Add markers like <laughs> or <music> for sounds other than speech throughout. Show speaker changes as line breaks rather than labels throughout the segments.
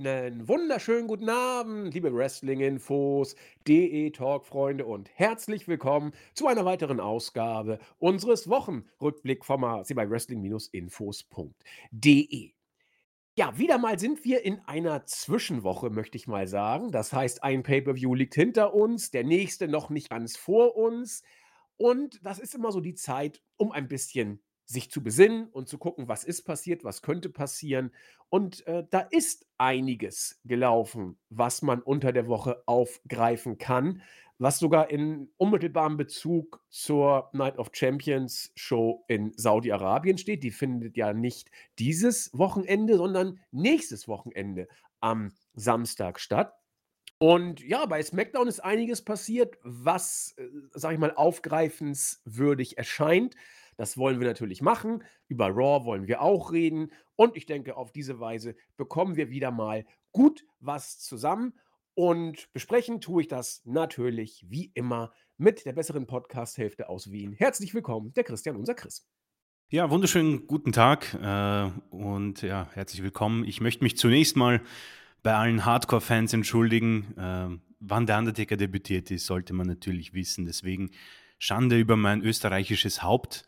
Einen wunderschönen guten Abend, liebe Wrestling-Infos, DE-Talk-Freunde und herzlich willkommen zu einer weiteren Ausgabe unseres Wochenrückblickformats hier bei wrestling-infos.de. Ja, wieder mal sind wir in einer Zwischenwoche, möchte ich mal sagen. Das heißt, ein Pay-per-view liegt hinter uns, der nächste noch nicht ganz vor uns. Und das ist immer so die Zeit, um ein bisschen sich zu besinnen und zu gucken, was ist passiert, was könnte passieren. Und äh, da ist einiges gelaufen, was man unter der Woche aufgreifen kann, was sogar in unmittelbarem Bezug zur Night of Champions Show in Saudi-Arabien steht. Die findet ja nicht dieses Wochenende, sondern nächstes Wochenende am Samstag statt. Und ja, bei SmackDown ist einiges passiert, was, äh, sage ich mal, aufgreifenswürdig erscheint. Das wollen wir natürlich machen. Über Raw wollen wir auch reden. Und ich denke, auf diese Weise bekommen wir wieder mal gut was zusammen. Und besprechen tue ich das natürlich wie immer mit der besseren Podcast-Hälfte aus Wien. Herzlich willkommen, der Christian, unser Chris.
Ja, wunderschönen guten Tag äh, und ja, herzlich willkommen. Ich möchte mich zunächst mal bei allen Hardcore-Fans entschuldigen. Äh, wann der Undertaker debütiert ist, sollte man natürlich wissen. Deswegen Schande über mein österreichisches Haupt.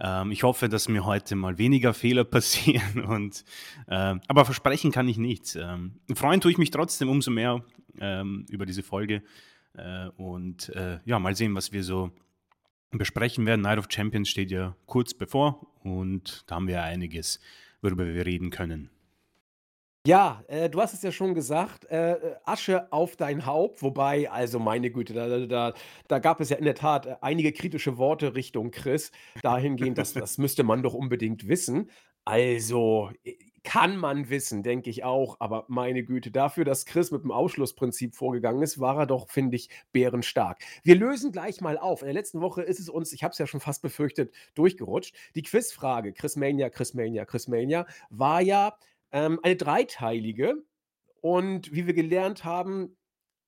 Ähm, ich hoffe, dass mir heute mal weniger Fehler <laughs> passieren. Und, äh, aber versprechen kann ich nichts. Ähm, freuen tue ich mich trotzdem umso mehr ähm, über diese Folge. Äh, und äh, ja, mal sehen, was wir so besprechen werden. Night of Champions steht ja kurz bevor und da haben wir einiges, worüber wir reden können.
Ja, äh, du hast es ja schon gesagt, äh, äh, Asche auf dein Haupt, wobei, also meine Güte, da da da gab es ja in der Tat, äh, einige kritische Worte Richtung Chris, dahingehend, das das müsste man doch unbedingt wissen. Also, äh, kann man wissen, denke ich auch, aber meine Güte, dafür, dass Chris mit dem Ausschlussprinzip vorgegangen ist, war er doch, finde ich, bärenstark. Wir lösen gleich mal auf. In der letzten Woche ist es uns, ich habe es ja schon fast befürchtet, durchgerutscht. Die Quizfrage, Chris Mania, Chris Mania, Chris Mania, war ja ähm, eine dreiteilige und wie wir gelernt haben,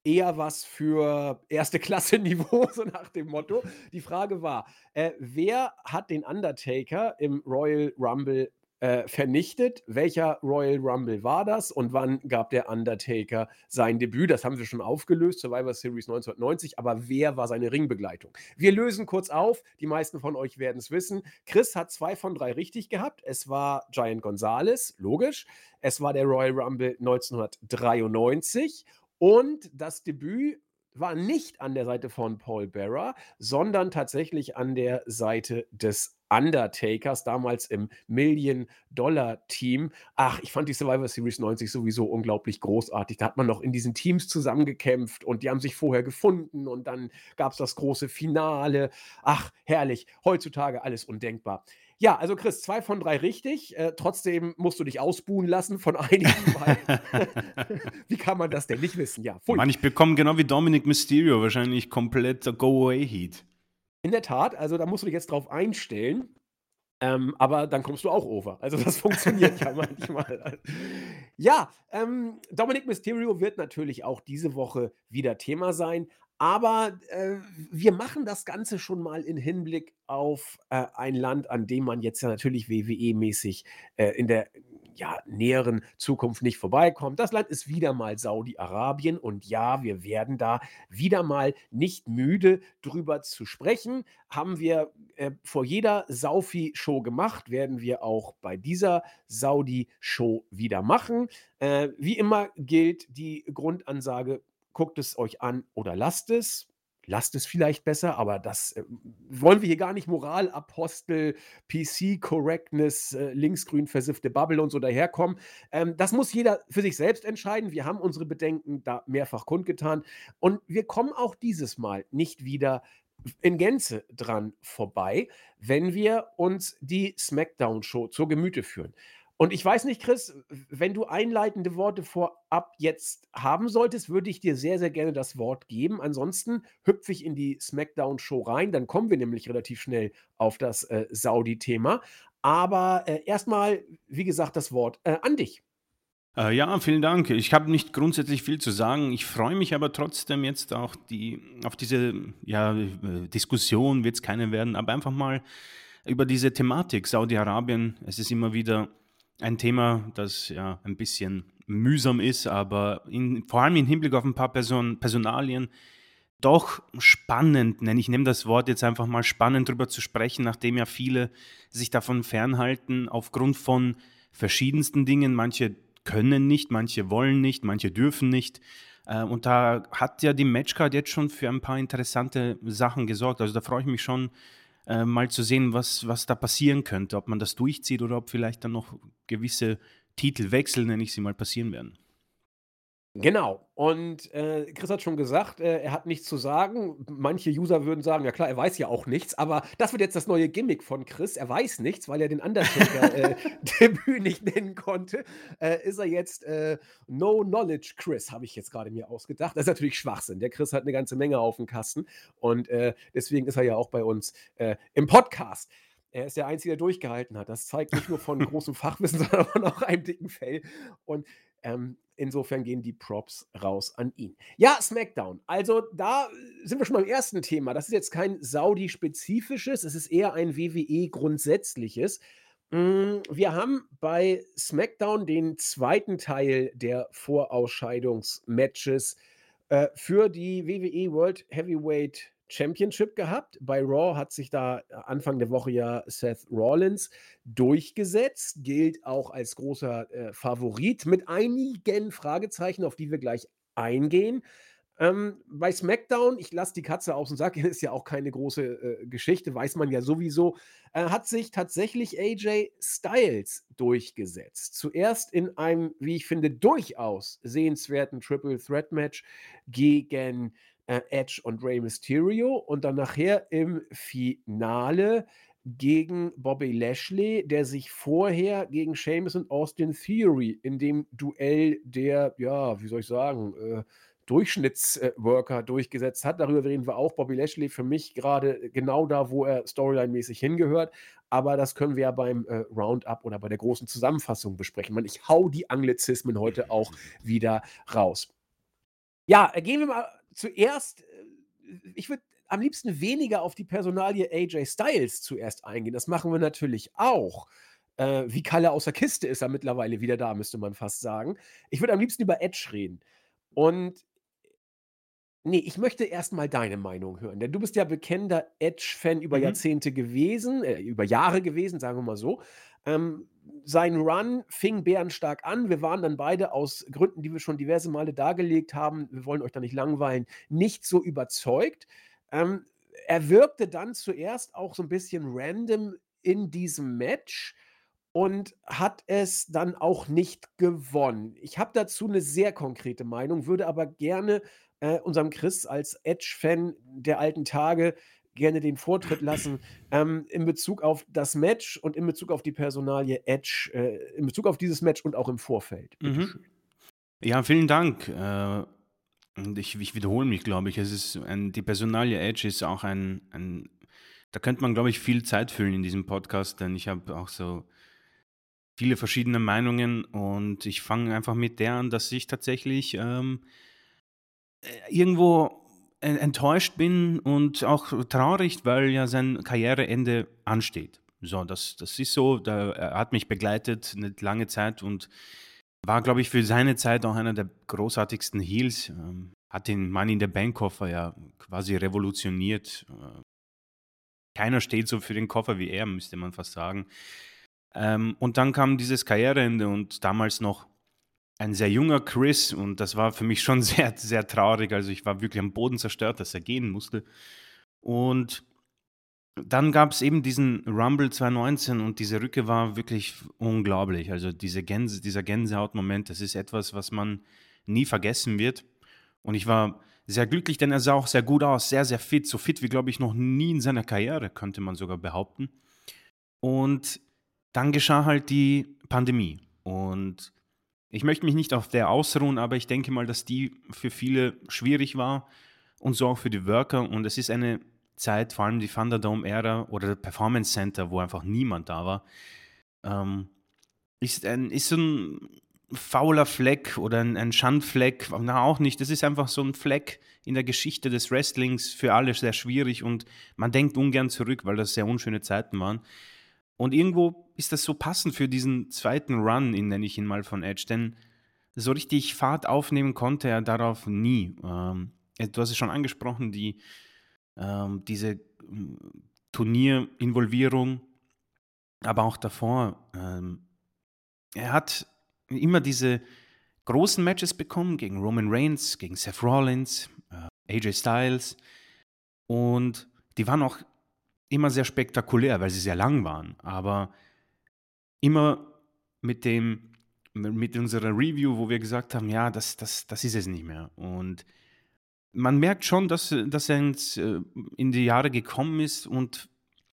eher was für erste Klasse <laughs> Niveau, so nach dem Motto. <laughs> Die Frage war, äh, wer hat den Undertaker im Royal Rumble äh, vernichtet. Welcher Royal Rumble war das und wann gab der Undertaker sein Debüt? Das haben wir schon aufgelöst, Survivor Series 1990, aber wer war seine Ringbegleitung? Wir lösen kurz auf, die meisten von euch werden es wissen. Chris hat zwei von drei richtig gehabt. Es war Giant Gonzalez, logisch. Es war der Royal Rumble 1993 und das Debüt war nicht an der Seite von Paul Bearer, sondern tatsächlich an der Seite des Undertakers, damals im Million-Dollar-Team. Ach, ich fand die Survivor Series 90 sowieso unglaublich großartig. Da hat man noch in diesen Teams zusammengekämpft und die haben sich vorher gefunden und dann gab es das große Finale. Ach, herrlich. Heutzutage alles undenkbar. Ja, also Chris, zwei von drei richtig. Äh, trotzdem musst du dich ausbuhen lassen von <laughs> einigen. <laughs> wie kann man das denn nicht wissen? Ja,
Mann, ich bekomme genau wie Dominic Mysterio wahrscheinlich komplett Go-Away-Heat.
In der Tat, also da musst du dich jetzt drauf einstellen. Ähm, aber dann kommst du auch over. Also das <laughs> funktioniert ja manchmal. Ja, ähm, Dominic Mysterio wird natürlich auch diese Woche wieder Thema sein. Aber äh, wir machen das Ganze schon mal in Hinblick auf äh, ein Land, an dem man jetzt ja natürlich WWE-mäßig äh, in der ja, näheren Zukunft nicht vorbeikommt. Das Land ist wieder mal Saudi-Arabien und ja, wir werden da wieder mal nicht müde drüber zu sprechen. Haben wir äh, vor jeder Saufi-Show gemacht, werden wir auch bei dieser Saudi-Show wieder machen. Äh, wie immer gilt die Grundansage, guckt es euch an oder lasst es lasst es vielleicht besser, aber das äh, wollen wir hier gar nicht Moralapostel, PC-Correctness, äh, linksgrün versiffte Bubble und so daherkommen. Ähm, das muss jeder für sich selbst entscheiden. Wir haben unsere Bedenken da mehrfach kundgetan und wir kommen auch dieses Mal nicht wieder in Gänze dran vorbei, wenn wir uns die SmackDown-Show zur Gemüte führen. Und ich weiß nicht, Chris, wenn du einleitende Worte vorab jetzt haben solltest, würde ich dir sehr, sehr gerne das Wort geben. Ansonsten hüpfe ich in die SmackDown-Show rein. Dann kommen wir nämlich relativ schnell auf das äh, Saudi-Thema. Aber äh, erstmal, wie gesagt, das Wort äh, an dich.
Äh, ja, vielen Dank. Ich habe nicht grundsätzlich viel zu sagen. Ich freue mich aber trotzdem jetzt auch die, auf diese ja, Diskussion, wird es keine werden, aber einfach mal über diese Thematik Saudi-Arabien. Es ist immer wieder ein Thema, das ja ein bisschen mühsam ist, aber in, vor allem im Hinblick auf ein paar Person, Personalien doch spannend, nenne ich nehme das Wort jetzt einfach mal spannend drüber zu sprechen, nachdem ja viele sich davon fernhalten aufgrund von verschiedensten Dingen. Manche können nicht, manche wollen nicht, manche dürfen nicht. Äh, und da hat ja die Matchcard jetzt schon für ein paar interessante Sachen gesorgt. Also da freue ich mich schon, äh, mal zu sehen, was, was da passieren könnte, ob man das durchzieht oder ob vielleicht dann noch gewisse Titelwechsel, nenne ich sie mal, passieren werden.
Genau. Und äh, Chris hat schon gesagt, äh, er hat nichts zu sagen. Manche User würden sagen, ja klar, er weiß ja auch nichts, aber das wird jetzt das neue Gimmick von Chris. Er weiß nichts, weil er den Undertaker-Debüt äh, <laughs> <laughs> nicht nennen konnte. Äh, ist er jetzt äh, No Knowledge Chris, habe ich jetzt gerade mir ausgedacht. Das ist natürlich Schwachsinn. Der Chris hat eine ganze Menge auf dem Kasten und äh, deswegen ist er ja auch bei uns im Podcast. Er ist der Einzige, der durchgehalten hat. Das zeigt nicht nur von <laughs> großem Fachwissen, sondern auch einem dicken Fell. Und ähm, insofern gehen die Props raus an ihn. Ja, SmackDown. Also da sind wir schon beim ersten Thema. Das ist jetzt kein Saudi-spezifisches, es ist eher ein WWE-grundsätzliches. Hm, wir haben bei SmackDown den zweiten Teil der Vorausscheidungsmatches äh, für die WWE World Heavyweight Championship gehabt. Bei Raw hat sich da äh, Anfang der Woche ja Seth Rollins durchgesetzt, gilt auch als großer äh, Favorit mit einigen Fragezeichen, auf die wir gleich eingehen. Ähm, bei SmackDown, ich lasse die Katze aus dem Sack, <laughs> ist ja auch keine große äh, Geschichte, weiß man ja sowieso, äh, hat sich tatsächlich AJ Styles durchgesetzt. Zuerst in einem, wie ich finde, durchaus sehenswerten Triple Threat Match gegen äh, Edge und Rey Mysterio und dann nachher im Finale gegen Bobby Lashley, der sich vorher gegen Sheamus und Austin Theory in dem Duell der, ja, wie soll ich sagen, äh, Durchschnittsworker durchgesetzt hat. Darüber reden wir auch. Bobby Lashley für mich gerade genau da, wo er storyline-mäßig hingehört. Aber das können wir ja beim äh, Roundup oder bei der großen Zusammenfassung besprechen. Man, ich hau die Anglizismen heute auch <laughs> wieder raus. Ja, äh, gehen wir mal zuerst, äh, ich würde am liebsten weniger auf die Personalie AJ Styles zuerst eingehen. Das machen wir natürlich auch. Äh, wie Kalle aus der Kiste ist er mittlerweile wieder da, müsste man fast sagen. Ich würde am liebsten über Edge reden. Und nee, ich möchte erst mal deine Meinung hören, denn du bist ja bekennender Edge-Fan über mhm. Jahrzehnte gewesen, äh, über Jahre gewesen, sagen wir mal so. Ähm, sein Run fing bärenstark an. Wir waren dann beide aus Gründen, die wir schon diverse Male dargelegt haben, wir wollen euch da nicht langweilen, nicht so überzeugt. Ähm, er wirkte dann zuerst auch so ein bisschen random in diesem Match und hat es dann auch nicht gewonnen. Ich habe dazu eine sehr konkrete Meinung, würde aber gerne äh, unserem Chris als Edge-Fan der alten Tage gerne den Vortritt lassen ähm, in Bezug auf das Match und in Bezug auf die Personalie Edge, äh, in Bezug auf dieses Match und auch im Vorfeld.
Mhm. Ja, vielen Dank. Äh, ich, ich, wiederhole mich, glaube ich. Es ist ein, die Personalie Edge ist auch ein, ein da könnte man, glaube ich, viel Zeit füllen in diesem Podcast, denn ich habe auch so viele verschiedene Meinungen und ich fange einfach mit der an, dass ich tatsächlich ähm, äh, irgendwo enttäuscht bin und auch traurig, weil ja sein Karriereende ansteht. So, das, das ist so. Da, er hat mich begleitet eine lange Zeit und war, glaube ich, für seine Zeit auch einer der großartigsten Heels. Ähm, hat den Mann in der Bankkoffer ja quasi revolutioniert. Äh, keiner steht so für den Koffer wie er, müsste man fast sagen. Ähm, und dann kam dieses Karriereende und damals noch ein sehr junger Chris und das war für mich schon <laughs> sehr, sehr traurig. Also ich war wirklich am Boden zerstört, dass er gehen musste. Und dann gab es eben diesen Rumble 2019 und diese Rücke war wirklich unglaublich. Also diese Gänse, dieser Gänsehautmoment, das ist etwas, was man nie vergessen wird. Und ich war sehr glücklich, denn er sah auch sehr gut aus, sehr, sehr fit, so fit wie, glaube ich, noch nie in seiner Karriere, könnte man sogar behaupten. Und dann geschah halt die Pandemie. Und ich möchte mich nicht auf der ausruhen, aber ich denke mal, dass die für viele schwierig war und so auch für die Worker. Und es ist eine Zeit, vor allem die Thunderdome-Ära oder der Performance Center, wo einfach niemand da war, ähm, ist, ein, ist so ein fauler Fleck oder ein, ein Schandfleck. Na, auch nicht. Das ist einfach so ein Fleck in der Geschichte des Wrestlings für alle sehr schwierig und man denkt ungern zurück, weil das sehr unschöne Zeiten waren. Und irgendwo ist das so passend für diesen zweiten Run, nenne ich ihn mal von Edge, denn so richtig Fahrt aufnehmen konnte er darauf nie. Ähm, äh, du hast es schon angesprochen, die, ähm, diese mm, Turnierinvolvierung, aber auch davor. Ähm, er hat immer diese großen Matches bekommen gegen Roman Reigns, gegen Seth Rollins, äh, AJ Styles und die waren auch immer sehr spektakulär, weil sie sehr lang waren, aber immer mit dem mit unserer Review, wo wir gesagt haben, ja, das, das, das ist es nicht mehr. Und man merkt schon, dass, dass er ins, äh, in die Jahre gekommen ist und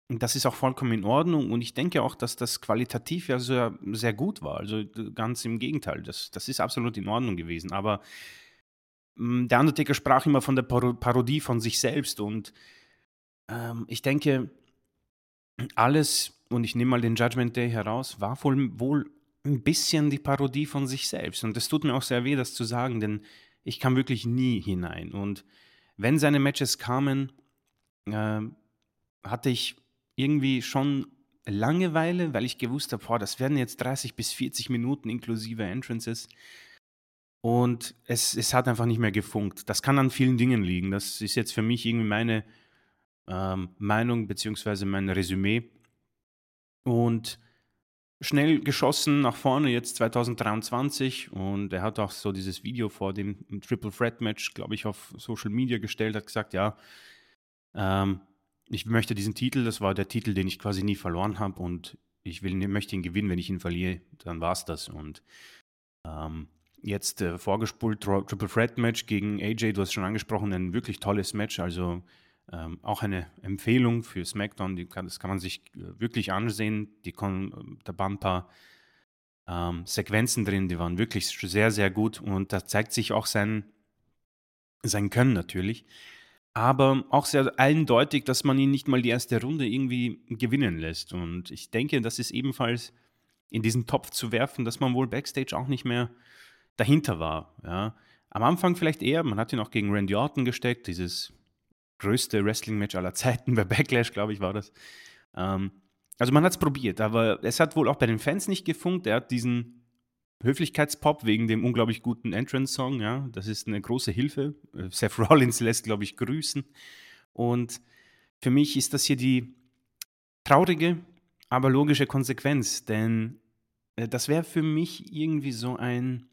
das ist auch vollkommen in Ordnung. Und ich denke auch, dass das qualitativ ja sehr, sehr gut war. Also ganz im Gegenteil, das, das ist absolut in Ordnung gewesen. Aber hm, der Undertaker sprach immer von der Parodie von sich selbst und ähm, ich denke, alles, und ich nehme mal den Judgment Day heraus, war wohl, wohl ein bisschen die Parodie von sich selbst. Und es tut mir auch sehr weh, das zu sagen, denn ich kam wirklich nie hinein. Und wenn seine Matches kamen, äh, hatte ich irgendwie schon Langeweile, weil ich gewusst habe, boah, das werden jetzt 30 bis 40 Minuten inklusive Entrances. Und es, es hat einfach nicht mehr gefunkt. Das kann an vielen Dingen liegen. Das ist jetzt für mich irgendwie meine ähm, Meinung bzw. mein Resümee. Und schnell geschossen nach vorne, jetzt 2023. Und er hat auch so dieses Video vor dem Triple Threat Match, glaube ich, auf Social Media gestellt, hat gesagt, ja, ähm, ich möchte diesen Titel, das war der Titel, den ich quasi nie verloren habe und ich will, möchte ihn gewinnen, wenn ich ihn verliere, dann war es das. Und ähm, jetzt äh, vorgespult Triple Threat Match gegen AJ, du hast schon angesprochen, ein wirklich tolles Match, also ähm, auch eine Empfehlung für SmackDown, kann, das kann man sich äh, wirklich ansehen. Die kon, da waren ein paar ähm, Sequenzen drin, die waren wirklich sehr, sehr gut und da zeigt sich auch sein, sein Können natürlich. Aber auch sehr eindeutig, dass man ihn nicht mal die erste Runde irgendwie gewinnen lässt. Und ich denke, das ist ebenfalls in diesen Topf zu werfen, dass man wohl backstage auch nicht mehr dahinter war. Ja. Am Anfang vielleicht eher, man hat ihn auch gegen Randy Orton gesteckt, dieses größte Wrestling-Match aller Zeiten, <laughs> bei Backlash, glaube ich, war das. Ähm, also man hat es probiert, aber es hat wohl auch bei den Fans nicht gefunkt. Er hat diesen Höflichkeitspop wegen dem unglaublich guten Entrance-Song, ja, das ist eine große Hilfe. Äh, Seth Rollins lässt, glaube ich, grüßen. Und für mich ist das hier die traurige, aber logische Konsequenz, denn äh, das wäre für mich irgendwie so ein,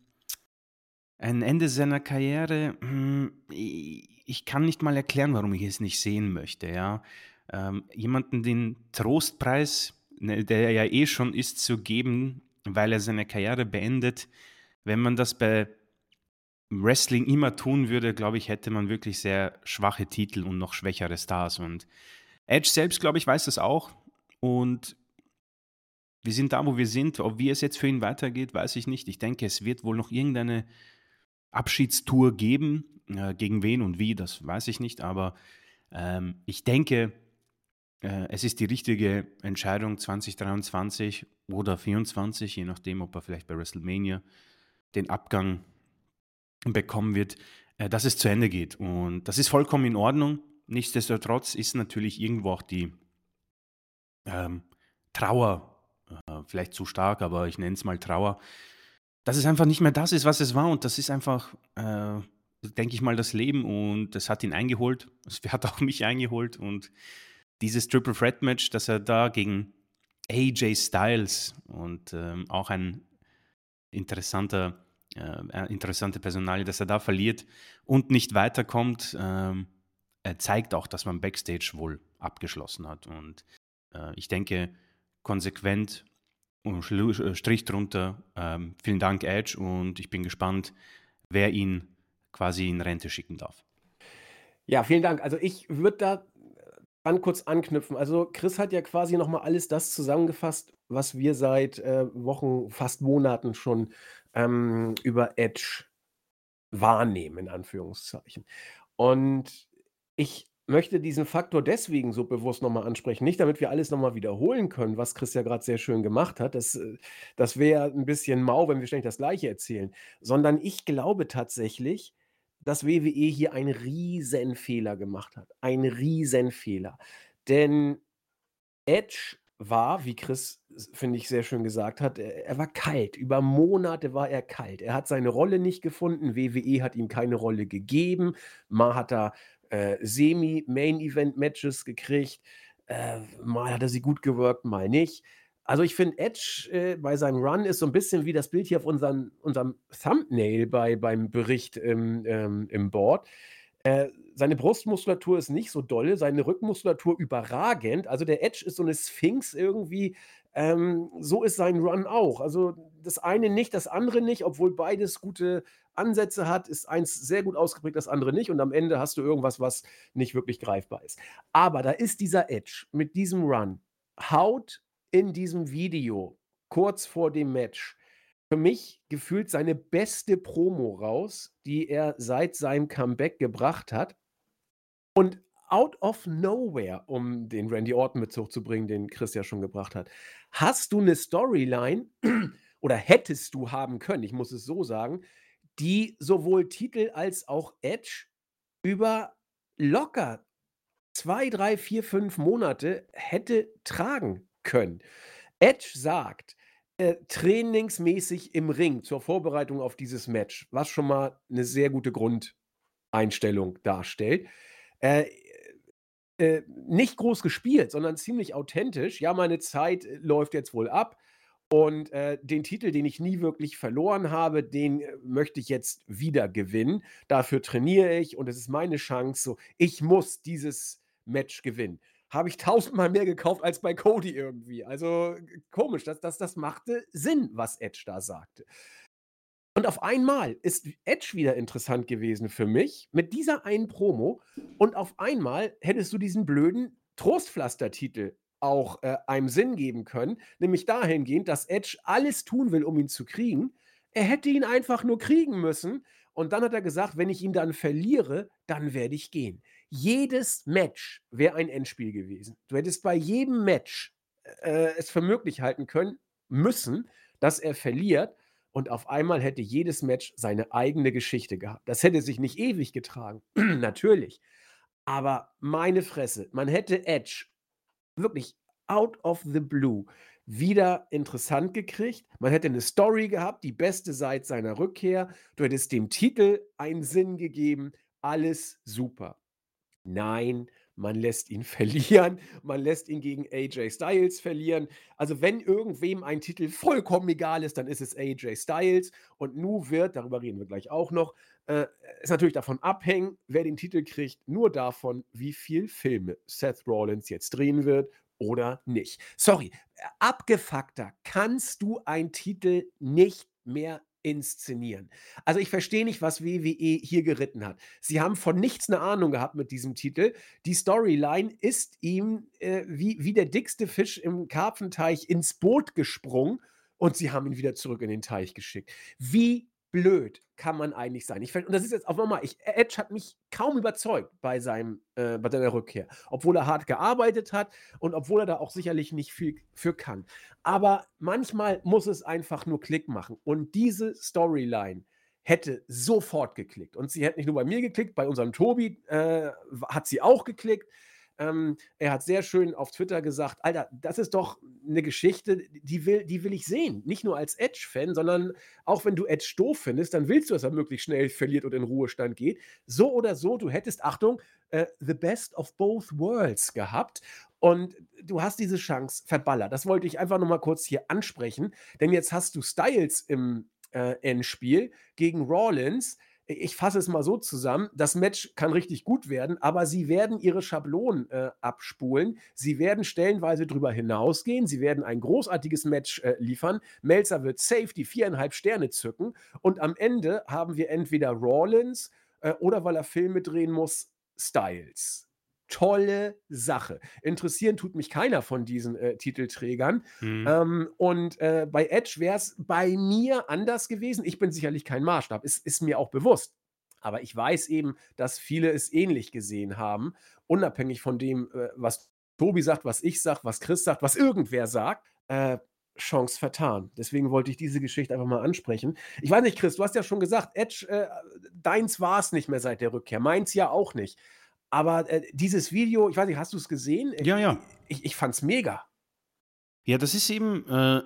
ein Ende seiner Karriere. Ich kann nicht mal erklären, warum ich es nicht sehen möchte. Ja? Ähm, jemanden den Trostpreis, ne, der ja eh schon ist, zu geben, weil er seine Karriere beendet. Wenn man das bei Wrestling immer tun würde, glaube ich, hätte man wirklich sehr schwache Titel und noch schwächere Stars. Und Edge selbst, glaube ich, weiß das auch. Und wir sind da, wo wir sind. Ob wie es jetzt für ihn weitergeht, weiß ich nicht. Ich denke, es wird wohl noch irgendeine Abschiedstour geben. Äh, gegen wen und wie, das weiß ich nicht. Aber ähm, ich denke, äh, es ist die richtige Entscheidung 2023 oder 2024, je nachdem, ob er vielleicht bei WrestleMania den Abgang bekommen wird, äh, dass es zu Ende geht. Und das ist vollkommen in Ordnung. Nichtsdestotrotz ist natürlich irgendwo auch die ähm, Trauer, äh, vielleicht zu stark, aber ich nenne es mal Trauer, dass es einfach nicht mehr das ist, was es war. Und das ist einfach, äh, denke ich mal, das Leben. Und das hat ihn eingeholt. Es <laughs> hat auch mich eingeholt. Und dieses Triple Threat Match, dass er da gegen AJ Styles und ähm, auch ein interessanter, äh, interessante Personalie, dass er da verliert und nicht weiterkommt, ähm, zeigt auch, dass man Backstage wohl abgeschlossen hat. Und äh, ich denke, konsequent und äh, Strich drunter, ähm, vielen Dank, Edge, und ich bin gespannt, wer ihn quasi in Rente schicken darf.
Ja, vielen Dank. Also ich würde da dran kurz anknüpfen. Also Chris hat ja quasi nochmal alles das zusammengefasst, was wir seit äh, Wochen, fast Monaten schon ähm, über Edge wahrnehmen, in Anführungszeichen. Und ich möchte diesen Faktor deswegen so bewusst nochmal ansprechen. Nicht, damit wir alles nochmal wiederholen können, was Chris ja gerade sehr schön gemacht hat. Das, äh, das wäre ein bisschen mau, wenn wir ständig das Gleiche erzählen. Sondern ich glaube tatsächlich, dass WWE hier einen Riesenfehler gemacht hat. Ein Riesenfehler. Denn Edge war, wie Chris finde ich, sehr schön gesagt hat, er er war kalt. Über Monate war er kalt. Er hat seine Rolle nicht gefunden. WWE hat ihm keine Rolle gegeben. Mal hat er, äh, Semi-Main-Event-Matches gekriegt, äh, mal hat er sie gut geworkt, mal nicht. Also, ich finde, Edge, äh, bei seinem Run ist so ein bisschen wie das Bild hier auf unseren unserem Thumbnail bei beim Bericht im ähm, im Board. Äh, seine Brustmuskulatur ist nicht so dolle, seine Rückenmuskulatur überragend. Also, der Edge ist so eine Sphinx irgendwie. Ähm, so ist sein Run auch. Also, das eine nicht, das andere nicht, obwohl beides gute Ansätze hat, ist eins sehr gut ausgeprägt, das andere nicht und am Ende hast du irgendwas, was nicht wirklich greifbar ist. Aber da ist dieser Edge mit diesem Run, haut in diesem Video kurz vor dem Match für mich gefühlt seine beste Promo raus, die er seit seinem Comeback gebracht hat. Und out of nowhere, um den Randy Orton-Bezug zu bringen, den Chris ja schon gebracht hat, hast du eine Storyline oder hättest du haben können, ich muss es so sagen, die sowohl Titel als auch Edge über locker 2, 3, 4, 5 Monate hätte tragen können. Edge sagt, äh, trainingsmäßig im Ring zur Vorbereitung auf dieses Match, was schon mal eine sehr gute Grundeinstellung darstellt. Äh, äh, nicht groß gespielt, sondern ziemlich authentisch. Ja, meine Zeit äh, läuft jetzt wohl ab und, äh, den Titel, den ich nie wirklich verloren habe, den, äh, möchte ich jetzt wieder gewinnen. Dafür trainiere ich und es ist meine Chance so. Ich muss dieses Match gewinnen habe ich tausendmal mehr gekauft als bei Cody irgendwie. Also komisch, das, das, das machte Sinn, was Edge da sagte. Und auf einmal ist Edge wieder interessant gewesen für mich mit dieser einen Promo. Und auf einmal hättest du diesen blöden Trostpflaster-Titel auch äh, einem Sinn geben können, nämlich dahingehend, dass Edge alles tun will, um ihn zu kriegen. Er hätte ihn einfach nur kriegen müssen. Und dann hat er gesagt, wenn ich ihn dann verliere, dann werde ich gehen. Jedes Match wäre ein Endspiel gewesen. Du hättest bei jedem Match äh, es für möglich halten können, müssen, dass er verliert. Und auf einmal hätte jedes Match seine eigene Geschichte gehabt. Das hätte sich nicht ewig getragen, <clears throat> natürlich. Aber meine Fresse, man hätte Edge wirklich out of the blue wieder interessant gekriegt. Man hätte eine Story gehabt, die beste seit seiner Rückkehr. Du hättest dem Titel einen Sinn gegeben. Alles super. Nein, man lässt ihn <laughs> verlieren. Man lässt ihn gegen AJ Styles verlieren. Also, wenn irgendwem ein Titel vollkommen egal ist, dann ist es AJ Styles. Und Nu wird, darüber reden wir gleich auch noch, äh, ist natürlich davon abhängen, wer den Titel kriegt, nur davon, wie viel Filme Seth Rollins jetzt drehen wird oder nicht. Sorry, abgefuckter kannst du einen Titel nicht mehr inszenieren. Also ich verstehe nicht, was WWE hier geritten hat. Sie haben von nichts eine Ahnung gehabt mit diesem Titel. Die Storyline ist ihm äh, wie, wie der dickste Fisch im Karpfenteich ins Boot gesprungen und sie haben ihn wieder zurück in den Teich geschickt. Wie blöd kann man eigentlich sein? Ich, und das ist jetzt auch nochmal, Edge hat mich kaum überzeugt bei, seinem, äh, bei seiner Rückkehr, obwohl er hart gearbeitet hat und obwohl er da auch sicherlich nicht viel für kann. Aber manchmal muss es einfach nur Klick machen. Und diese Storyline hätte sofort geklickt. Und sie hätte nicht nur bei mir geklickt, bei unserem Tobi äh, hat sie auch geklickt. Ähm, er hat sehr schön auf Twitter gesagt: Alter, das ist doch eine Geschichte, die will, die will ich sehen. Nicht nur als Edge-Fan, sondern auch wenn du Edge doof findest, dann willst du, dass er möglichst schnell verliert und in Ruhestand geht. So oder so, du hättest, Achtung, äh, the best of both worlds gehabt. Und du hast diese Chance verballert. Das wollte ich einfach nochmal kurz hier ansprechen, denn jetzt hast du Styles im äh, Endspiel gegen Rawlins ich fasse es mal so zusammen, das Match kann richtig gut werden, aber sie werden ihre Schablonen äh, abspulen. Sie werden stellenweise drüber hinausgehen. Sie werden ein großartiges Match äh, liefern. Melzer wird safe die viereinhalb Sterne zücken. Und am Ende haben wir entweder Rawlins äh, oder weil er Filme drehen muss, Styles tolle Sache. Interessieren tut mich keiner von diesen äh, Titelträgern. Mhm. Ähm, und äh, bei Edge wäre es bei mir anders gewesen. Ich bin sicherlich kein Maßstab, ist, ist mir auch bewusst. Aber ich weiß eben, dass viele es ähnlich gesehen haben, unabhängig von dem, äh, was Tobi sagt, was ich sage, was Chris sagt, was irgendwer sagt. Äh, Chance vertan. Deswegen wollte ich diese Geschichte einfach mal ansprechen. Ich weiß nicht, Chris, du hast ja schon gesagt, Edge, äh, deins war es nicht mehr seit der Rückkehr, meins ja auch nicht. Aber, äh, dieses Video, ich weiß nicht, hast du es gesehen?
Ja, ja.
Ich ich fand's mega.
Ja, das ist eben äh,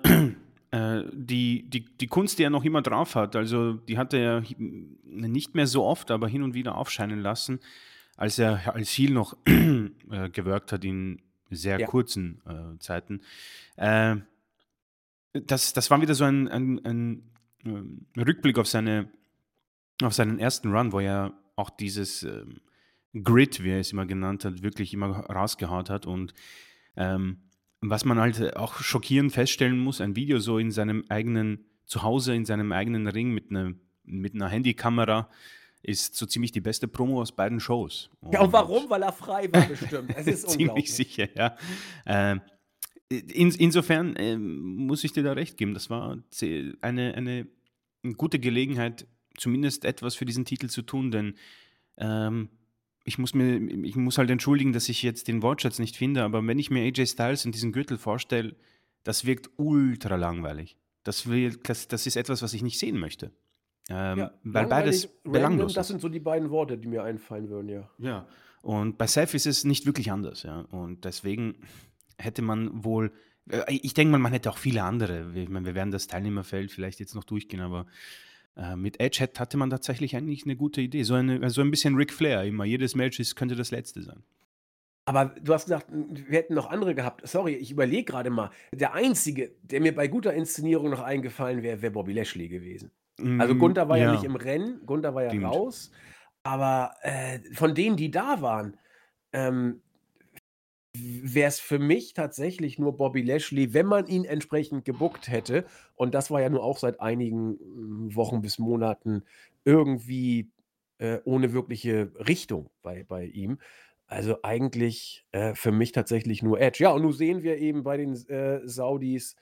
<clears throat> äh, die, die, die Kunst, die er noch immer drauf hat. Also, die hat er nicht mehr so oft, aber hin und wieder aufscheinen lassen, als er als Heel noch <clears throat> äh, gewirkt hat in sehr
Ja.
kurzen äh, Zeiten. Äh, das, das war wieder so ein, ein, ein, ähm, Rückblick auf, seine, auf seinen ersten Run, wo er auch dieses Grid, wie er es immer genannt hat, wirklich immer rausgehaut hat. Und ähm, was man halt auch schockierend feststellen muss, ein Video so in seinem eigenen Zuhause, in seinem eigenen Ring mit einer, mit einer Handykamera, ist so ziemlich die beste Promo aus beiden Shows.
Ja, und warum? Weil er frei war, bestimmt. Es ist <laughs>
ziemlich sicher, ja. Ähm, in, insofern ähm, muss ich dir da recht geben. Das war eine, eine gute Gelegenheit, zumindest etwas für diesen Titel zu tun, denn ähm, ich muss mir, ich muss halt entschuldigen, dass ich jetzt den Wortschatz nicht finde, aber wenn ich mir AJ Styles und diesen Gürtel vorstelle, das wirkt ultra langweilig. Das, will, das, das ist etwas, was ich nicht sehen möchte. Ähm,
Ja,
weil beides belanglos
das
ist.
sind so die beiden Worte, die mir einfallen würden, ja.
Ja, und bei Seth ist es nicht wirklich anders, ja. Und deswegen hätte man wohl, äh, ich denke mal, man hätte auch viele andere. Ich meine, wir werden das Teilnehmerfeld vielleicht jetzt noch durchgehen, aber äh, mit Edge hat- hatte man tatsächlich eigentlich eine gute Idee. So, eine, so ein bisschen Ric Flair immer. Jedes Match ist, könnte das letzte sein.
Aber du hast gesagt, wir hätten noch andere gehabt. Sorry, ich überlege gerade mal. Der einzige, der mir bei guter Inszenierung noch eingefallen wäre, wäre Bobby Lashley gewesen. Also
Mm,
Gunther war ja, nicht im Rennen, Gunther war ja
Stimmt.
raus. Aber äh, von denen, die da waren, ähm, wäre es für mich tatsächlich nur Bobby Lashley, wenn man ihn entsprechend gebuckt hätte. Und das war ja nur auch seit einigen mm, Wochen bis Monaten irgendwie äh, ohne wirkliche Richtung bei, bei ihm. Also eigentlich äh, für mich tatsächlich nur Edge. Ja, und nun sehen wir eben bei den äh, Saudis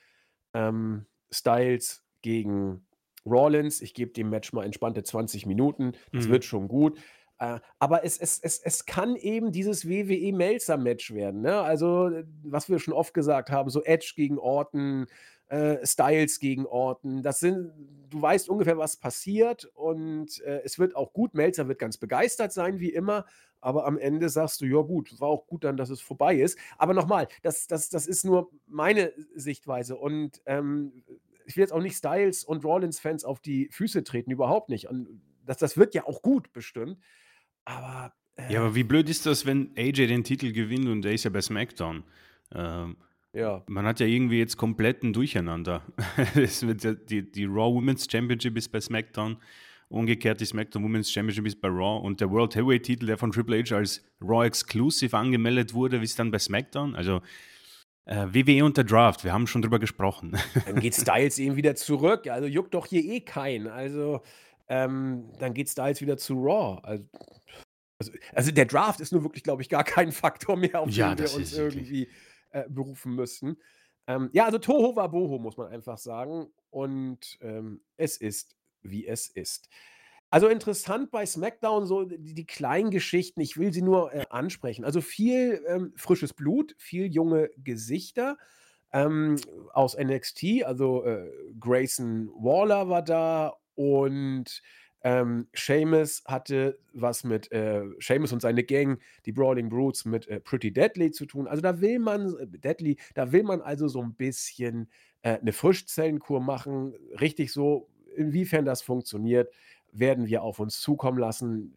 ähm, Styles gegen Rollins. Ich gebe dem Match mal entspannte 20 Minuten. Das
Mhm.
wird schon gut. Äh, aber es, es, es, es kann eben dieses WWE-Melzer-Match werden. Ne? Also, äh, was wir schon oft gesagt haben, so Edge gegen Orton, äh, Styles gegen Orton. Das sind, du weißt ungefähr, was passiert und äh, es wird auch gut. Melzer wird ganz begeistert sein, wie immer. Aber am Ende sagst du, ja gut, war auch gut dann, dass es vorbei ist. Aber nochmal, das, das, das ist nur meine Sichtweise. Und ähm, ich will jetzt auch nicht Styles und Rollins-Fans auf die Füße treten, überhaupt nicht. Und das, das wird ja auch gut, bestimmt. Aber äh,
Ja, aber wie blöd ist das, wenn AJ den Titel gewinnt und er ist ja bei SmackDown? Ähm,
ja.
man hat ja irgendwie jetzt komplett ein Durcheinander. <laughs> die, die Raw Women's Championship ist bei SmackDown, umgekehrt die SmackDown Women's Championship ist bei Raw und der World Heavyweight Titel, der von Triple H als Raw Exclusive angemeldet wurde, ist dann bei SmackDown. Also äh, WWE und der Draft, wir haben schon drüber gesprochen.
Dann geht Styles <laughs> eben wieder zurück. Also juckt doch hier eh keinen. Also ähm, dann geht Styles wieder zu Raw. Also, also, also der Draft ist nur wirklich, glaube ich, gar kein Faktor mehr, auf
Ja,
den wir uns irgendwie äh, berufen müssten. Ähm, ja, also Toho war Boho, muss man einfach sagen. Und ähm, es ist, wie es ist. Also interessant bei SmackDown so die, die kleinen Geschichten. Ich will sie nur äh, ansprechen. Also viel ähm, frisches Blut, viel junge Gesichter ähm, aus NXT. Also äh, Grayson Waller war da und ähm, Seamus hatte was mit äh, Seamus und seine Gang, die Brawling Brutes, mit äh, Pretty Deadly zu tun. Also da will man, äh, Deadly, da will man also so ein bisschen äh, eine Frischzellenkur machen. Richtig so, inwiefern das funktioniert, werden wir auf uns zukommen lassen.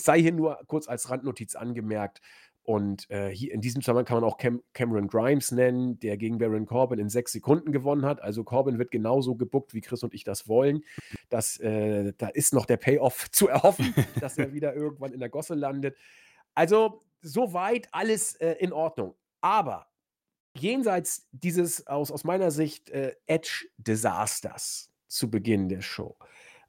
Sei hier nur kurz als Randnotiz angemerkt. Und äh, hier in diesem Zusammenhang kann man auch Cam Cameron Grimes nennen, der gegen Baron Corbin in sechs Sekunden gewonnen hat. Also Corbin wird genauso gebuckt, wie Chris und ich das wollen. Das, äh, da ist noch der Payoff <laughs> zu erhoffen, dass er wieder irgendwann in der Gosse landet. Also soweit alles äh, in Ordnung. Aber jenseits dieses aus, aus meiner Sicht äh, Edge-Desasters zu Beginn der Show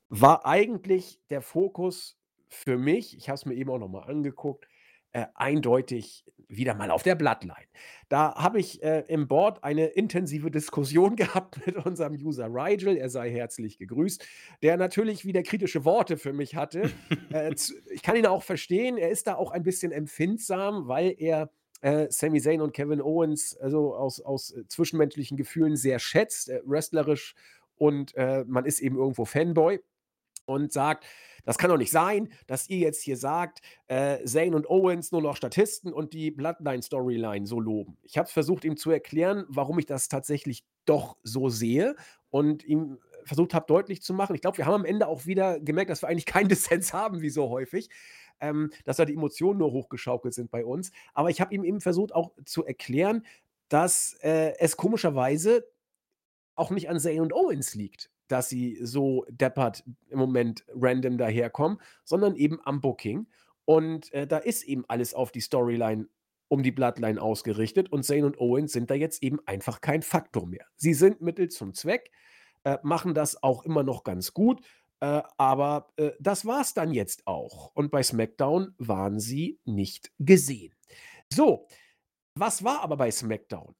war eigentlich der Fokus für mich, ich habe es mir eben auch nochmal angeguckt, äh, eindeutig wieder mal auf der Bloodline. Da habe ich äh, im Board eine intensive Diskussion <laughs> gehabt mit unserem User Rigel, er sei herzlich gegrüßt, der natürlich wieder kritische Worte für mich hatte. äh, <laughs> zu, ich kann ihn auch verstehen, er ist da auch ein bisschen empfindsam, weil er äh, Sami Zayn und Kevin Owens also aus, aus äh, zwischenmenschlichen Gefühlen sehr schätzt, äh, wrestlerisch und äh, man ist eben irgendwo Fanboy. Und sagt: „Das kann doch nicht sein, dass ihr jetzt hier sagt, äh, Zayn und Owens nur noch Statisten und die Bloodline-Storyline so loben.“ Ich habe versucht, ihm zu erklären, warum ich das tatsächlich doch so sehe und ihm versucht habe, deutlich zu machen ich glaube, wir haben am Ende auch wieder gemerkt, dass wir eigentlich keinen <laughs> Dissens haben wie so häufig, ähm, dass da die Emotionen nur hochgeschaukelt sind bei uns. Aber ich habe ihm eben versucht auch zu erklären, dass, äh, es komischerweise auch nicht an Zayn und Owens liegt, dass sie so deppert im Moment random daherkommen, sondern eben am Booking. Und, äh, da ist eben alles auf die Storyline um die Bloodline ausgerichtet und Zayn und Owens sind da jetzt eben einfach kein Faktor mehr. Sie sind Mittel zum Zweck, äh, machen das auch immer noch ganz gut, äh, aber, äh, das war's dann jetzt auch. Und bei SmackDown waren sie nicht gesehen. So, was war aber bei SmackDown?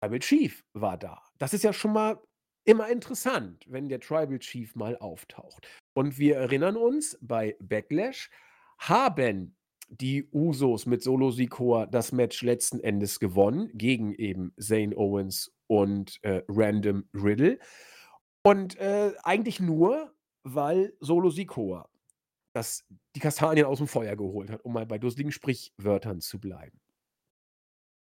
Tribal Chief war da. Das ist ja schon mal immer interessant, wenn der Tribal Chief mal auftaucht. Und wir erinnern uns, bei Backlash haben die Usos mit Solo Sikoa das Match letzten Endes gewonnen gegen eben Zayn Owens und, äh, Random Riddle. Und, äh, eigentlich nur, weil Solo Sikoa das die Kastanien aus'm Feuer geholt hat, um mal bei lustigen Sprichwörtern zu bleiben.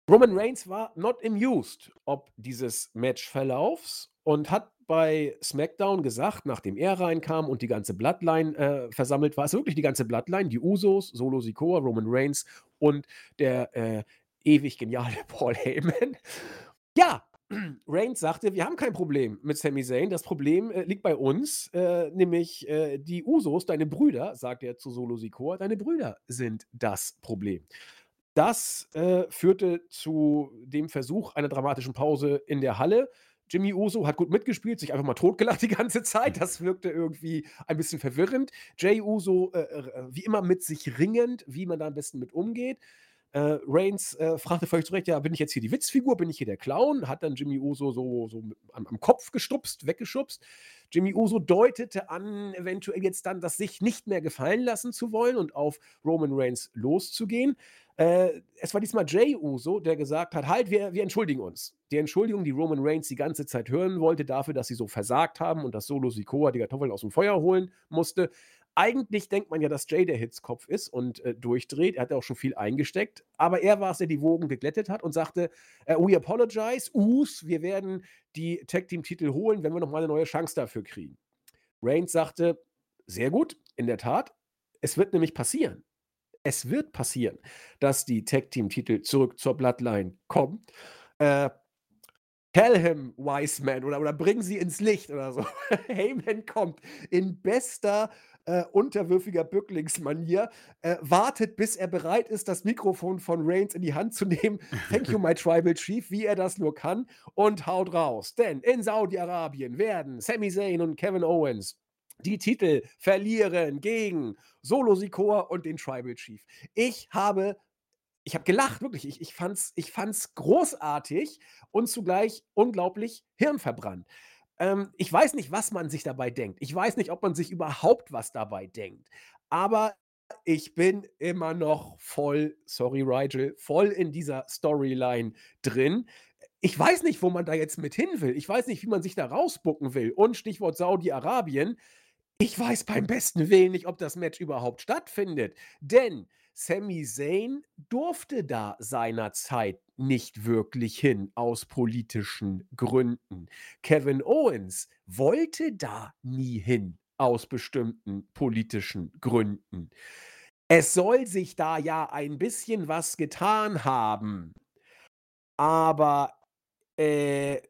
Roman Reigns war not amused ob dieses Matchverlaufs und hat bei SmackDown gesagt, nachdem er reinkam und die ganze Bloodline, äh, versammelt war also wirklich die ganze Bloodline, die Usos, Solo Sikoa, Roman Reigns und der, äh, ewig geniale <laughs> Paul Heyman. Ja, <clears throat> Reigns sagte: „Wir haben kein Problem mit Sami Zayn. Das Problem, äh, liegt bei uns, äh, nämlich, äh, die Usos, deine Brüder“, sagt er zu Solo Sikoa, „deine Brüder sind das Problem.“ Das, äh, führte zu dem Versuch einer dramatischen Pause in der Halle. Jimmy Uso hat gut mitgespielt, sich einfach mal totgelacht die ganze Zeit. Das wirkte irgendwie ein bisschen verwirrend. Jey Uso, äh, äh, wie immer mit sich ringend, wie man da am besten mit umgeht. Äh, Reigns, äh, fragte völlig zu Recht: „Ja, bin ich jetzt hier die Witzfigur? Bin ich hier der Clown?“ Hat dann Jimmy Uso so so am am Kopf gestupst, weggeschubst. Jimmy Uso deutete an, eventuell jetzt dann das sich nicht mehr gefallen lassen zu wollen und auf Roman Reigns loszugehen. Äh, es war diesmal Jey Uso, der gesagt hat: „Halt, wir wir entschuldigen uns.“ Die Entschuldigung, die Roman Reigns die ganze Zeit hören wollte dafür, dass sie so versagt haben und dass Solo Sikoa die Kartoffeln aus'm Feuer holen musste. Eigentlich denkt man ja, dass Jey der Hitzkopf ist und, äh, durchdreht. Er hat ja auch schon viel eingesteckt. Aber er war's, der die Wogen geglättet hat und sagte: „Äh, we apologize, Us, wir werden die Tag-Team-Titel holen, wenn wir noch mal 'ne neue Chance dafür kriegen.“ Reigns sagte: „Sehr gut, in der Tat. Es wird nämlich passieren. Es wird passieren, dass die Tag-Team-Titel zurück zur Bloodline kommen. Äh, tell him, wise man oder oder bring sie ins Licht oder so.“ <laughs> Heyman kommt in bester, äh, unterwürfiger Bücklingsmanier, äh, wartet, bis er bereit ist, das Mikrofon von Reigns in die Hand zu nehmen. <laughs> „Thank you, my tribal chief“, wie er das nur kann und haut raus. Denn in Saudi-Arabien werden Sami Zayn und Kevin Owens die Titel verlieren gegen Solo Sikoa und den Tribal Chief. Ich habe ich habe gelacht, wirklich. Ich ich fand's ich fand's großartig und zugleich unglaublich hirnverbrannt. Ähm, ich weiß nicht, was man sich dabei denkt. Ich weiß nicht, ob man sich überhaupt was dabei denkt. Aber ich bin immer noch voll sorry, Rigel, voll in dieser Storyline drin. Ich weiß nicht, wo man da jetzt mit hin will. Ich weiß nicht, wie man sich da rausbooken will. Und Stichwort Saudi-Arabien. Ich weiß beim besten Willen nicht, ob das Match überhaupt stattfindet. Denn Sami Zayn durfte da seinerzeit nicht wirklich hin aus politischen Gründen. Kevin Owens wollte da nie hin aus bestimmten politischen Gründen. Es soll sich da ja ein bisschen was getan haben. Aber, äh,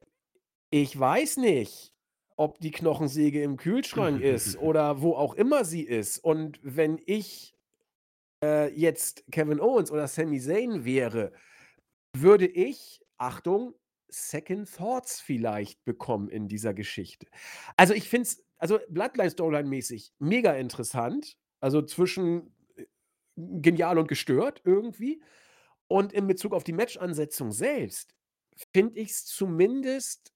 ich weiß nicht, ob die Knochensäge im Kühlschrank ist <laughs> oder wo auch immer sie ist. Und wenn ich, äh, jetzt Kevin Owens oder Sami Zayn wäre, würde ich, Achtung, Second Thoughts vielleicht bekommen in dieser Geschichte. Also, ich finde es also, Bloodline Storyline-mäßig mega interessant, also, zwischen, äh, genial und gestört irgendwie. Und in Bezug auf die Match-Ansetzung selbst finde ich's zumindest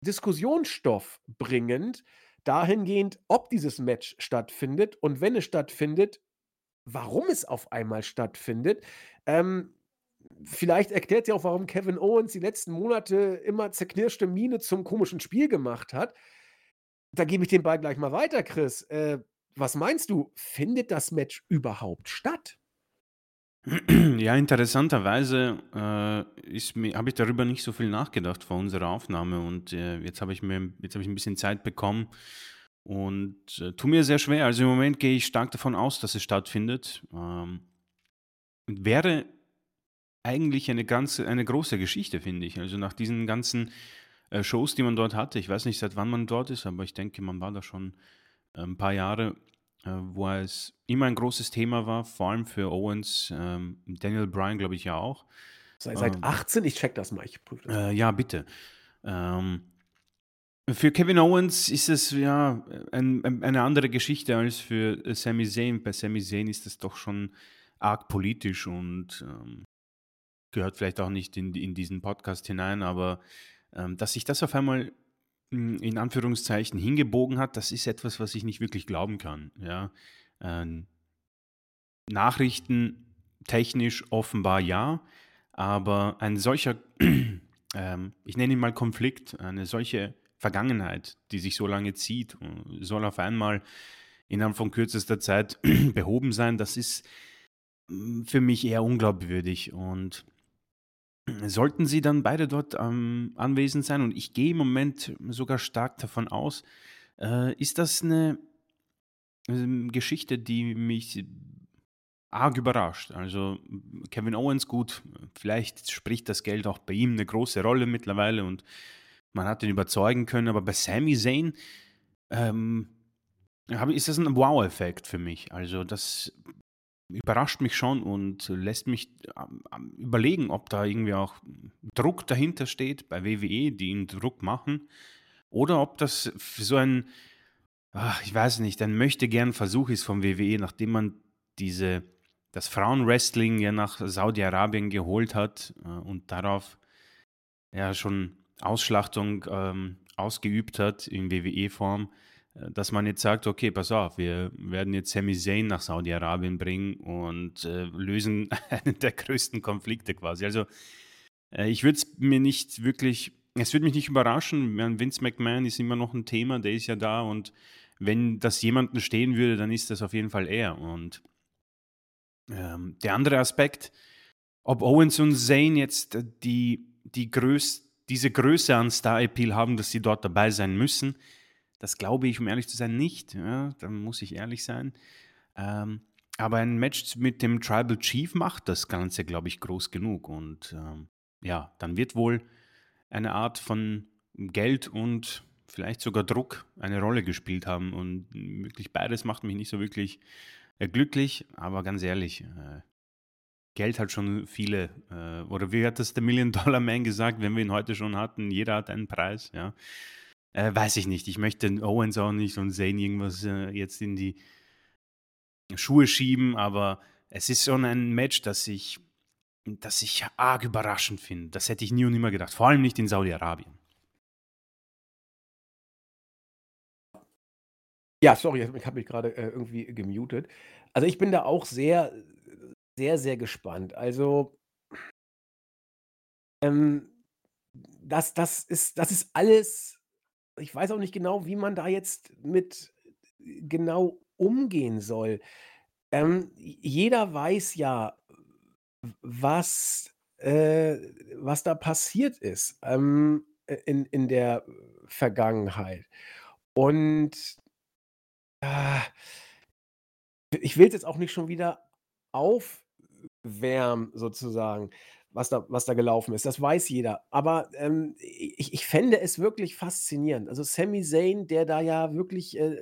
Diskussionsstoff bringend dahingehend, ob dieses Match stattfindet und wenn es stattfindet, warum es auf einmal stattfindet. Ähm, vielleicht erklärt's ja auch, warum Kevin Owens die letzten Monate immer zerknirschte Miene zum komischen Spiel gemacht hat. da gebe ich den Ball gleich mal weiter, Chris. Äh, was meinst du? Findet das Match überhaupt statt? <clears throat>
Ja, interessanterweise äh, habe ich darüber nicht so viel nachgedacht vor unserer Aufnahme und äh, jetzt habe ich mir, jetzt habe ich ein bisschen Zeit bekommen und äh, tu mir sehr schwer. Also im Moment gehe ich stark davon aus, dass es stattfindet. Ähm, wäre eigentlich eine ganz, eine große Geschichte, finde ich. Also nach diesen ganzen äh, Shows, die man dort hatte. Ich weiß nicht, seit wann man dort ist, aber ich denke, man war da schon äh, ein paar Jahre, äh, wo es immer ein großes Thema war, vor allem für Owens, ähm, Daniel Bryan, glaube ich, ja auch.
Seit, seit
Ähm,
18? Ich check das mal, ich prüfe das.
äh, ja, bitte. Ähm, für Kevin Owens ist es ja ein, ein, eine andere Geschichte als für äh, Sami Zayn. Bei Sami Zayn ist es doch schon arg politisch und ähm, gehört vielleicht auch nicht in, in diesen Podcast hinein, aber ähm, dass sich das auf einmal mh, in Anführungszeichen hingebogen hat, das ist etwas, was ich nicht wirklich glauben kann. Ja? Ähm, Nachrichten technisch offenbar ja, aber ein solcher, <clears throat> ähm, ich nenne ihn mal Konflikt, eine solche Vergangenheit, die sich so lange zieht, soll auf einmal innerhalb von kürzester Zeit <clears throat> behoben sein, das ist mm, für mich eher unglaubwürdig. Und sollten sie dann beide dort ähm, anwesend sein, und ich gehe im Moment sogar stark davon aus, äh, ist das eine ähm, Geschichte, die mich arg überrascht. Also Kevin Owens, gut, vielleicht spricht das Geld auch bei ihm eine große Rolle mittlerweile und man hat ihn überzeugen können, aber bei Sami Zayn ähm, ist das ein Wow-Effekt für mich. Also das überrascht mich schon und lässt mich ähm, überlegen, ob da irgendwie auch Druck dahinter steht bei WWE, die ihn Druck machen, oder ob das so ein, ach, ich weiß nicht, ein möchte gern Versuch ist vom WWE, nachdem man diese das Frauenwrestling ja nach Saudi-Arabien geholt hat äh, und darauf ja schon Ausschlachtung ähm, ausgeübt hat in WWE-Form, dass man jetzt sagt, okay, pass auf, wir werden jetzt Sami Zayn nach Saudi-Arabien bringen und äh, lösen <laughs> einen der größten Konflikte quasi. Also äh, ich würde es mir nicht wirklich, es würde mich nicht überraschen, Vince McMahon ist immer noch ein Thema, der ist ja da und wenn das jemanden stehen würde, dann ist das auf jeden Fall er und ähm, der andere Aspekt, ob Owens und Zayn jetzt die, die Größ, diese Größe an Star-Appeal haben, dass sie dort dabei sein müssen, das glaube ich, um ehrlich zu sein, nicht. Ja, da muss ich ehrlich sein. Ähm, aber ein Match mit dem Tribal Chief macht das Ganze, glaube ich, groß genug. Und ähm, ja, dann wird wohl eine Art von Geld und vielleicht sogar Druck eine Rolle gespielt haben. Und wirklich beides macht mich nicht so wirklich äh, glücklich, aber ganz ehrlich, äh, Geld hat schon viele, äh, oder wie hat das der Million Dollar Man gesagt, wenn wir ihn heute schon hatten, jeder hat einen Preis, ja. Äh, weiß ich nicht. Ich möchte Owens auch nicht und Zane irgendwas äh, jetzt in die Schuhe schieben, aber es ist schon ein Match, das ich, das ich arg überraschend finde. Das hätte ich nie und nimmer gedacht. Vor allem nicht in Saudi-Arabien.
Ja, sorry, ich habe mich gerade äh, irgendwie gemutet. Also ich bin da auch sehr, sehr, sehr gespannt. Also ähm, das, das, ist, das ist alles, ich weiß auch nicht genau, wie man da jetzt mit äh, genau umgehen soll. Ähm, jeder weiß ja, was, äh, was da passiert ist ähm, in, in der Vergangenheit. Und äh, ich will es jetzt auch nicht schon wieder aufwärmen, sozusagen, was da, was da gelaufen ist. Das weiß jeder. Aber ähm, ich, ich fände es wirklich faszinierend. Also Sami Zayn, der da ja wirklich äh,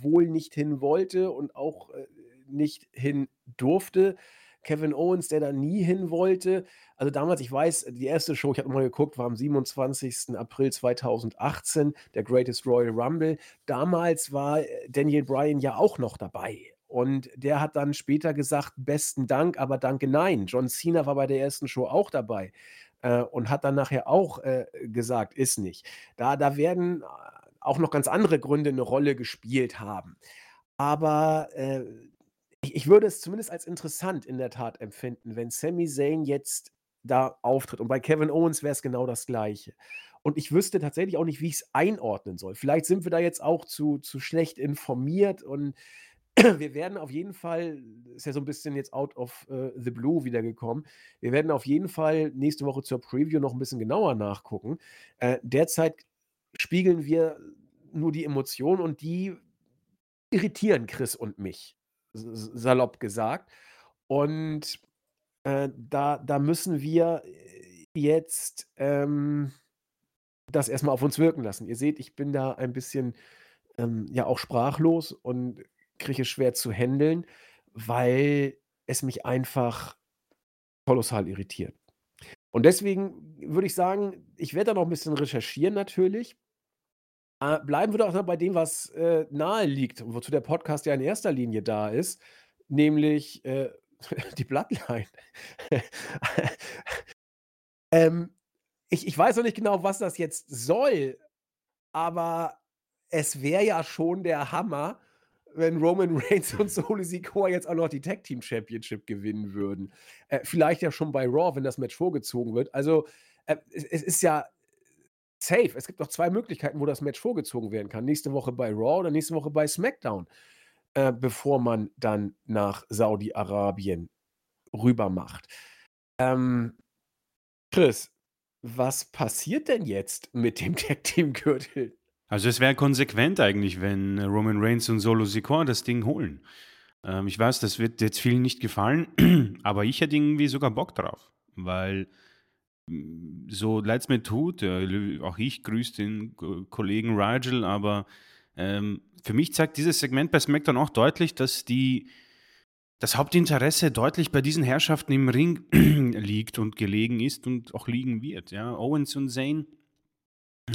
wohl nicht hin wollte und auch äh, nicht hin durfte. Kevin Owens, der da nie hin wollte. Also damals, ich weiß, die erste Show, ich habe mal geguckt, war am 27. April 2018, der Greatest Royal Rumble. Damals war äh, Daniel Bryan ja auch noch dabei. Und der hat dann später gesagt, besten Dank, aber danke nein. John Cena war bei der ersten Show auch dabei äh, und hat dann nachher auch äh, gesagt, ist nicht. Da, da werden äh, auch noch ganz andere Gründe eine Rolle gespielt haben. Aber äh, ich, ich würde es zumindest als interessant in der Tat empfinden, wenn Sami Zayn jetzt da auftritt. Und bei Kevin Owens wäre es genau das Gleiche. und ich wüsste tatsächlich auch nicht, wie ich es einordnen soll. Vielleicht sind wir da jetzt auch zu zu schlecht informiert und wir werden auf jeden Fall ist ja so ein bisschen jetzt out of, äh, the blue wiedergekommen. Wir werden auf jeden Fall nächste Woche zur Preview noch ein bisschen genauer nachgucken. Äh, derzeit spiegeln wir nur die Emotionen und die irritieren Chris und mich, salopp gesagt. Und, äh, da da müssen wir jetzt, ähm, das erstmal auf uns wirken lassen. Ihr seht, ich bin da ein bisschen, ähm, ja, auch sprachlos und kriege es schwer zu handeln, weil es mich einfach kolossal irritiert. Und deswegen würde ich sagen, ich werde da noch ein bisschen recherchieren natürlich. Äh, bleiben wir doch bei dem, was, äh, nahe liegt wozu der Podcast ja in erster Linie da ist, nämlich, äh, <laughs> die Bloodline. <laughs> Ähm, ich ich weiß noch nicht genau, was das jetzt soll, aber es wäre ja schon der Hammer, wenn Roman <laughs> Reigns und Solo Sikoa jetzt auch noch die Tag Team Championship gewinnen würden. Äh, vielleicht ja schon bei Raw, wenn das Match vorgezogen wird. Also, äh, es es ist ja safe. Es gibt noch zwei Möglichkeiten, wo das Match vorgezogen werden kann. Nächste Woche bei Raw oder nächste Woche bei SmackDown, äh, bevor man dann nach Saudi-Arabien rüber macht. Ähm, Chris, was passiert denn jetzt mit dem Tag Team Gürtel?
Also es wäre konsequent eigentlich, wenn Roman Reigns und Solo Sikoa das Ding holen. Ähm, ich weiß, das wird jetzt vielen nicht gefallen, <clears throat> aber ich hätte irgendwie sogar Bock drauf, weil mm, so leid es mir tut, äh, auch ich grüße den Kollegen Rigel, aber ähm, für mich zeigt dieses Segment bei SmackDown auch deutlich, dass die das Hauptinteresse deutlich bei diesen Herrschaften im Ring <clears throat> liegt und gelegen ist und auch liegen wird. Ja. Owens und Zane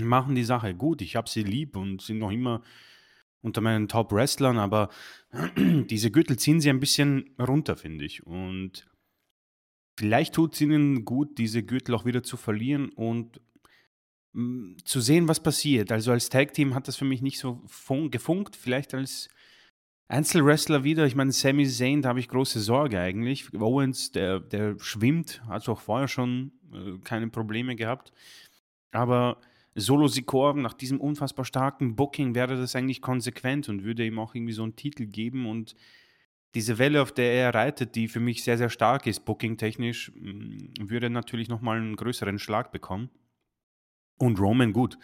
machen die Sache gut. Ich habe sie lieb und sind noch immer unter meinen Top-Wrestlern, aber <clears throat> diese Gürtel ziehen sie ein bisschen runter, finde ich. Und vielleicht tut es ihnen gut, diese Gürtel auch wieder zu verlieren und mm, zu sehen, was passiert. Also als Tag-Team hat das für mich nicht so gefunkt. Vielleicht als Einzelwrestler wieder, ich meine, Sami Zayn, da habe ich große Sorge eigentlich. Owens, der, der schwimmt, hat auch vorher schon äh, keine Probleme gehabt. Aber Solo Sikor, nach diesem unfassbar starken Booking, wäre das eigentlich konsequent und würde ihm auch irgendwie so einen Titel geben. Und diese Welle, auf der er reitet, die für mich sehr, sehr stark ist, booking-technisch, mm, würde natürlich nochmal einen größeren Schlag bekommen. Und Roman, gut.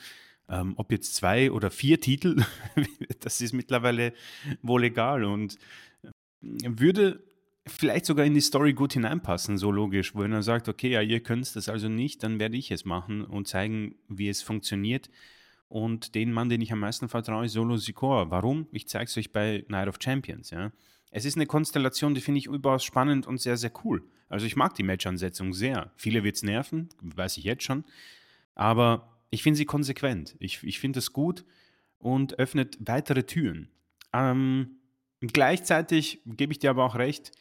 Ähm, ob jetzt zwei oder vier Titel, <laughs> das ist mittlerweile wohl egal und äh, würde vielleicht sogar in die Story gut hineinpassen, so logisch, wenn er sagt, okay, ja, ihr könnt das also nicht, dann werde ich es machen und zeigen, wie es funktioniert. Und den Mann, den ich am meisten vertraue, ist Solo Sikoa. Warum? Ich zeige es euch bei Night of Champions. Ja. Es ist eine Konstellation, die finde ich überaus spannend und sehr, sehr cool. Also ich mag die Matchansetzung sehr. Viele wird es nerven, weiß ich jetzt schon. Aber ich finde sie konsequent. Ich, ich finde es gut und öffnet weitere Türen. Ähm, gleichzeitig gebe ich dir aber auch recht,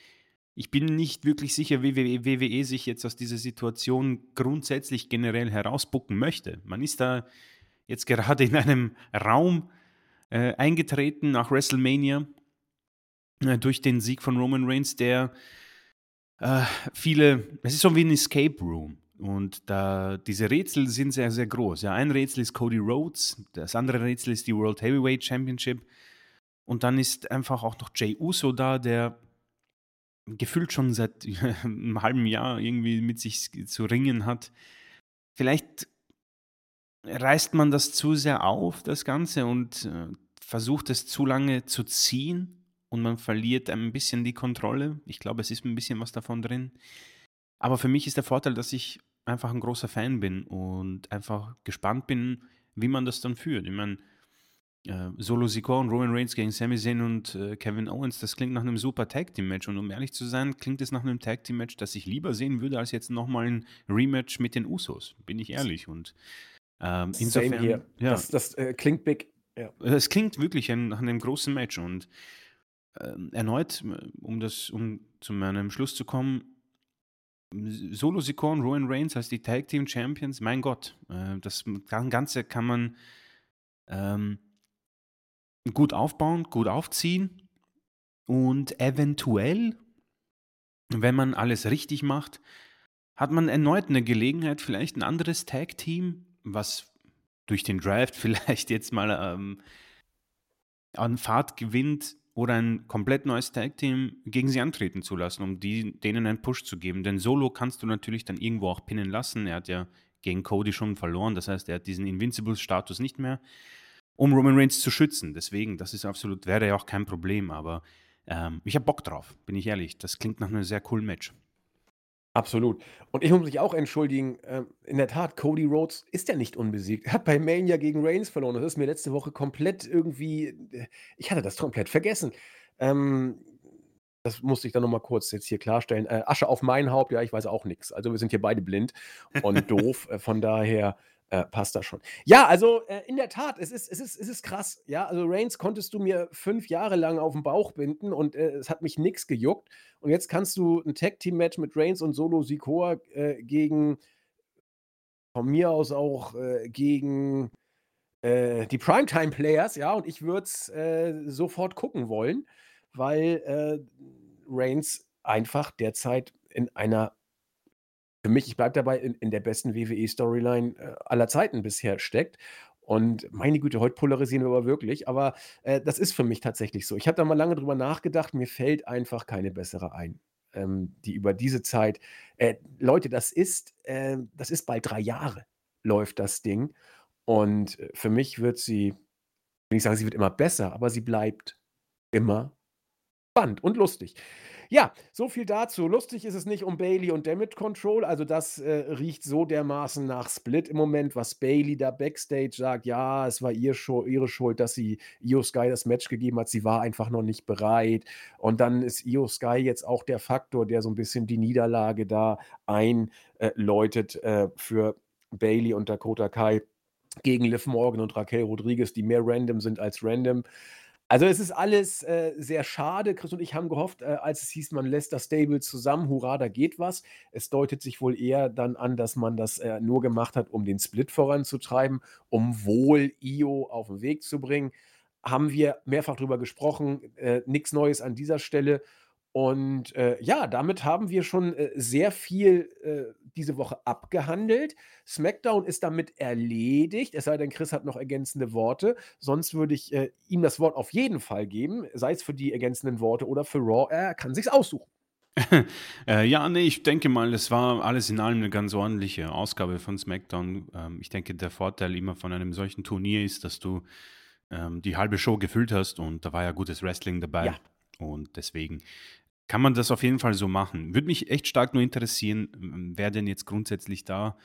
ich bin nicht wirklich sicher, wie WWE sich jetzt aus dieser Situation grundsätzlich generell herausbucken möchte. Man ist da jetzt gerade in einem Raum äh, eingetreten nach WrestleMania äh, durch den Sieg von Roman Reigns, der äh, viele, es ist so wie ein Escape Room. Und da, diese Rätsel sind sehr, sehr groß. Ja, ein Rätsel ist Cody Rhodes, das andere Rätsel ist die World Heavyweight Championship. Und dann ist einfach auch noch Jay Uso da, der gefühlt schon seit <laughs> einem halben Jahr irgendwie mit sich zu ringen hat. Vielleicht reißt man das zu sehr auf, das Ganze, und äh, versucht es zu lange zu ziehen und man verliert ein bisschen die Kontrolle. Ich glaube, es ist ein bisschen was davon drin. Aber für mich ist der Vorteil, dass ich einfach ein großer Fan bin und einfach gespannt bin, wie man das dann führt. Ich meine, äh, Solo Sikoa und Roman Reigns gegen Sami Zayn und äh, Kevin Owens, das klingt nach einem super Tag Team Match und um ehrlich zu sein, klingt es nach einem Tag Team Match, das ich lieber sehen würde als jetzt nochmal ein Rematch mit den Usos, bin ich ehrlich und ähm, insofern,
hier. Ja. Das, das äh, klingt big.
Ja. Es klingt wirklich ein, nach einem großen Match und ähm, erneut, um das, um zu meinem Schluss zu kommen, Solo Sikoa und Rowan Reigns als die Tag Team Champions, mein Gott, äh, das Ganze kann man ähm, gut aufbauen, gut aufziehen und eventuell, wenn man alles richtig macht, hat man erneut eine Gelegenheit, vielleicht ein anderes Tag Team was durch den Draft <laughs> vielleicht jetzt mal ähm, an Fahrt gewinnt oder ein komplett neues Tag-Team gegen sie antreten zu lassen, um die, denen einen Push zu geben. Denn Solo kannst du natürlich dann irgendwo auch pinnen lassen. Er hat ja gegen Cody schon verloren, das heißt, er hat diesen Invincible-Status nicht mehr, um Roman Reigns zu schützen. Deswegen, das ist absolut, wäre ja auch kein Problem, aber ähm, ich habe Bock drauf, bin ich ehrlich. Das klingt nach einem sehr coolen Match.
Absolut. Und ich muss mich auch entschuldigen, ähm, in der Tat, Cody Rhodes ist ja nicht unbesiegt. Er hat bei Mania gegen Reigns verloren. Das ist mir letzte Woche komplett irgendwie äh, ich hatte das komplett vergessen. Ähm, das musste ich dann noch mal kurz jetzt hier klarstellen. Äh, Asche auf mein Haupt, ja, ich weiß auch nichts. Also, wir sind hier beide blind und <laughs> doof. Äh, von daher äh, passt das schon. Ja, also äh, in der Tat, es ist, es, ist, es ist krass. Ja, also Reigns konntest du mir fünf Jahre lang auf den Bauch binden und äh, es hat mich nichts gejuckt. Und jetzt kannst du ein Tag-Team-Match mit Reigns und Solo Sikoa äh, gegen, von mir aus auch äh, gegen äh, die Primetime-Players, ja, und ich würde es sofort gucken wollen, weil Reigns einfach derzeit in einer für mich, ich bleibe dabei, in, in der besten WWE-Storyline äh, aller Zeiten bisher steckt. Und meine Güte, heute polarisieren wir aber wirklich. Aber äh, das ist für mich tatsächlich so. Ich habe da mal lange drüber nachgedacht, mir fällt einfach keine bessere ein, ähm, die über diese Zeit. Äh, Leute, das ist, äh, das ist bald drei Jahre, läuft das Ding. Und äh, für mich wird sie, will ich sagen, sie wird immer besser, aber sie bleibt immer spannend und lustig. Ja, so viel dazu. Lustig ist es nicht um Bailey und Damage Control. Also, das äh, riecht so dermaßen nach Split im Moment, was Bailey da backstage sagt. Ja, es war ihr Schu ihre Schuld, dass sie Io Sky das Match gegeben hat. Sie war einfach noch nicht bereit. Und dann ist Io Sky jetzt auch der Faktor, der so ein bisschen die Niederlage da einläutet äh, für Bailey und Dakota Kai gegen Liv Morgan und Raquel Rodriguez, die mehr random sind als random. Also, es ist alles, äh, sehr schade. Chris und ich haben gehofft, äh, als es hieß, man lässt das Stable zusammen, hurra, da geht was. Es deutet sich wohl eher dann an, dass man das, äh, nur gemacht hat, um den Split voranzutreiben, um wohl Io auf den Weg zu bringen. Haben wir mehrfach drüber gesprochen, äh, nix Neues an dieser Stelle. Und, äh, ja, damit haben wir schon, äh, sehr viel, äh, diese Woche abgehandelt. SmackDown ist damit erledigt, es sei denn, Chris hat noch ergänzende Worte. Sonst würde ich, äh, ihm das Wort auf jeden Fall geben, sei es für die ergänzenden Worte oder für Raw. Er kann sich's aussuchen. <laughs>
Äh, ja, ne, ich denke mal, es war alles in allem eine ganz ordentliche Ausgabe von SmackDown. Ähm, ich denke, der Vorteil immer von einem solchen Turnier ist, dass du, ähm, die halbe Show gefüllt hast und da war ja gutes Wrestling dabei. Ja. Und deswegen kann man das auf jeden Fall so machen. Würde mich echt stark nur interessieren, wer denn jetzt grundsätzlich da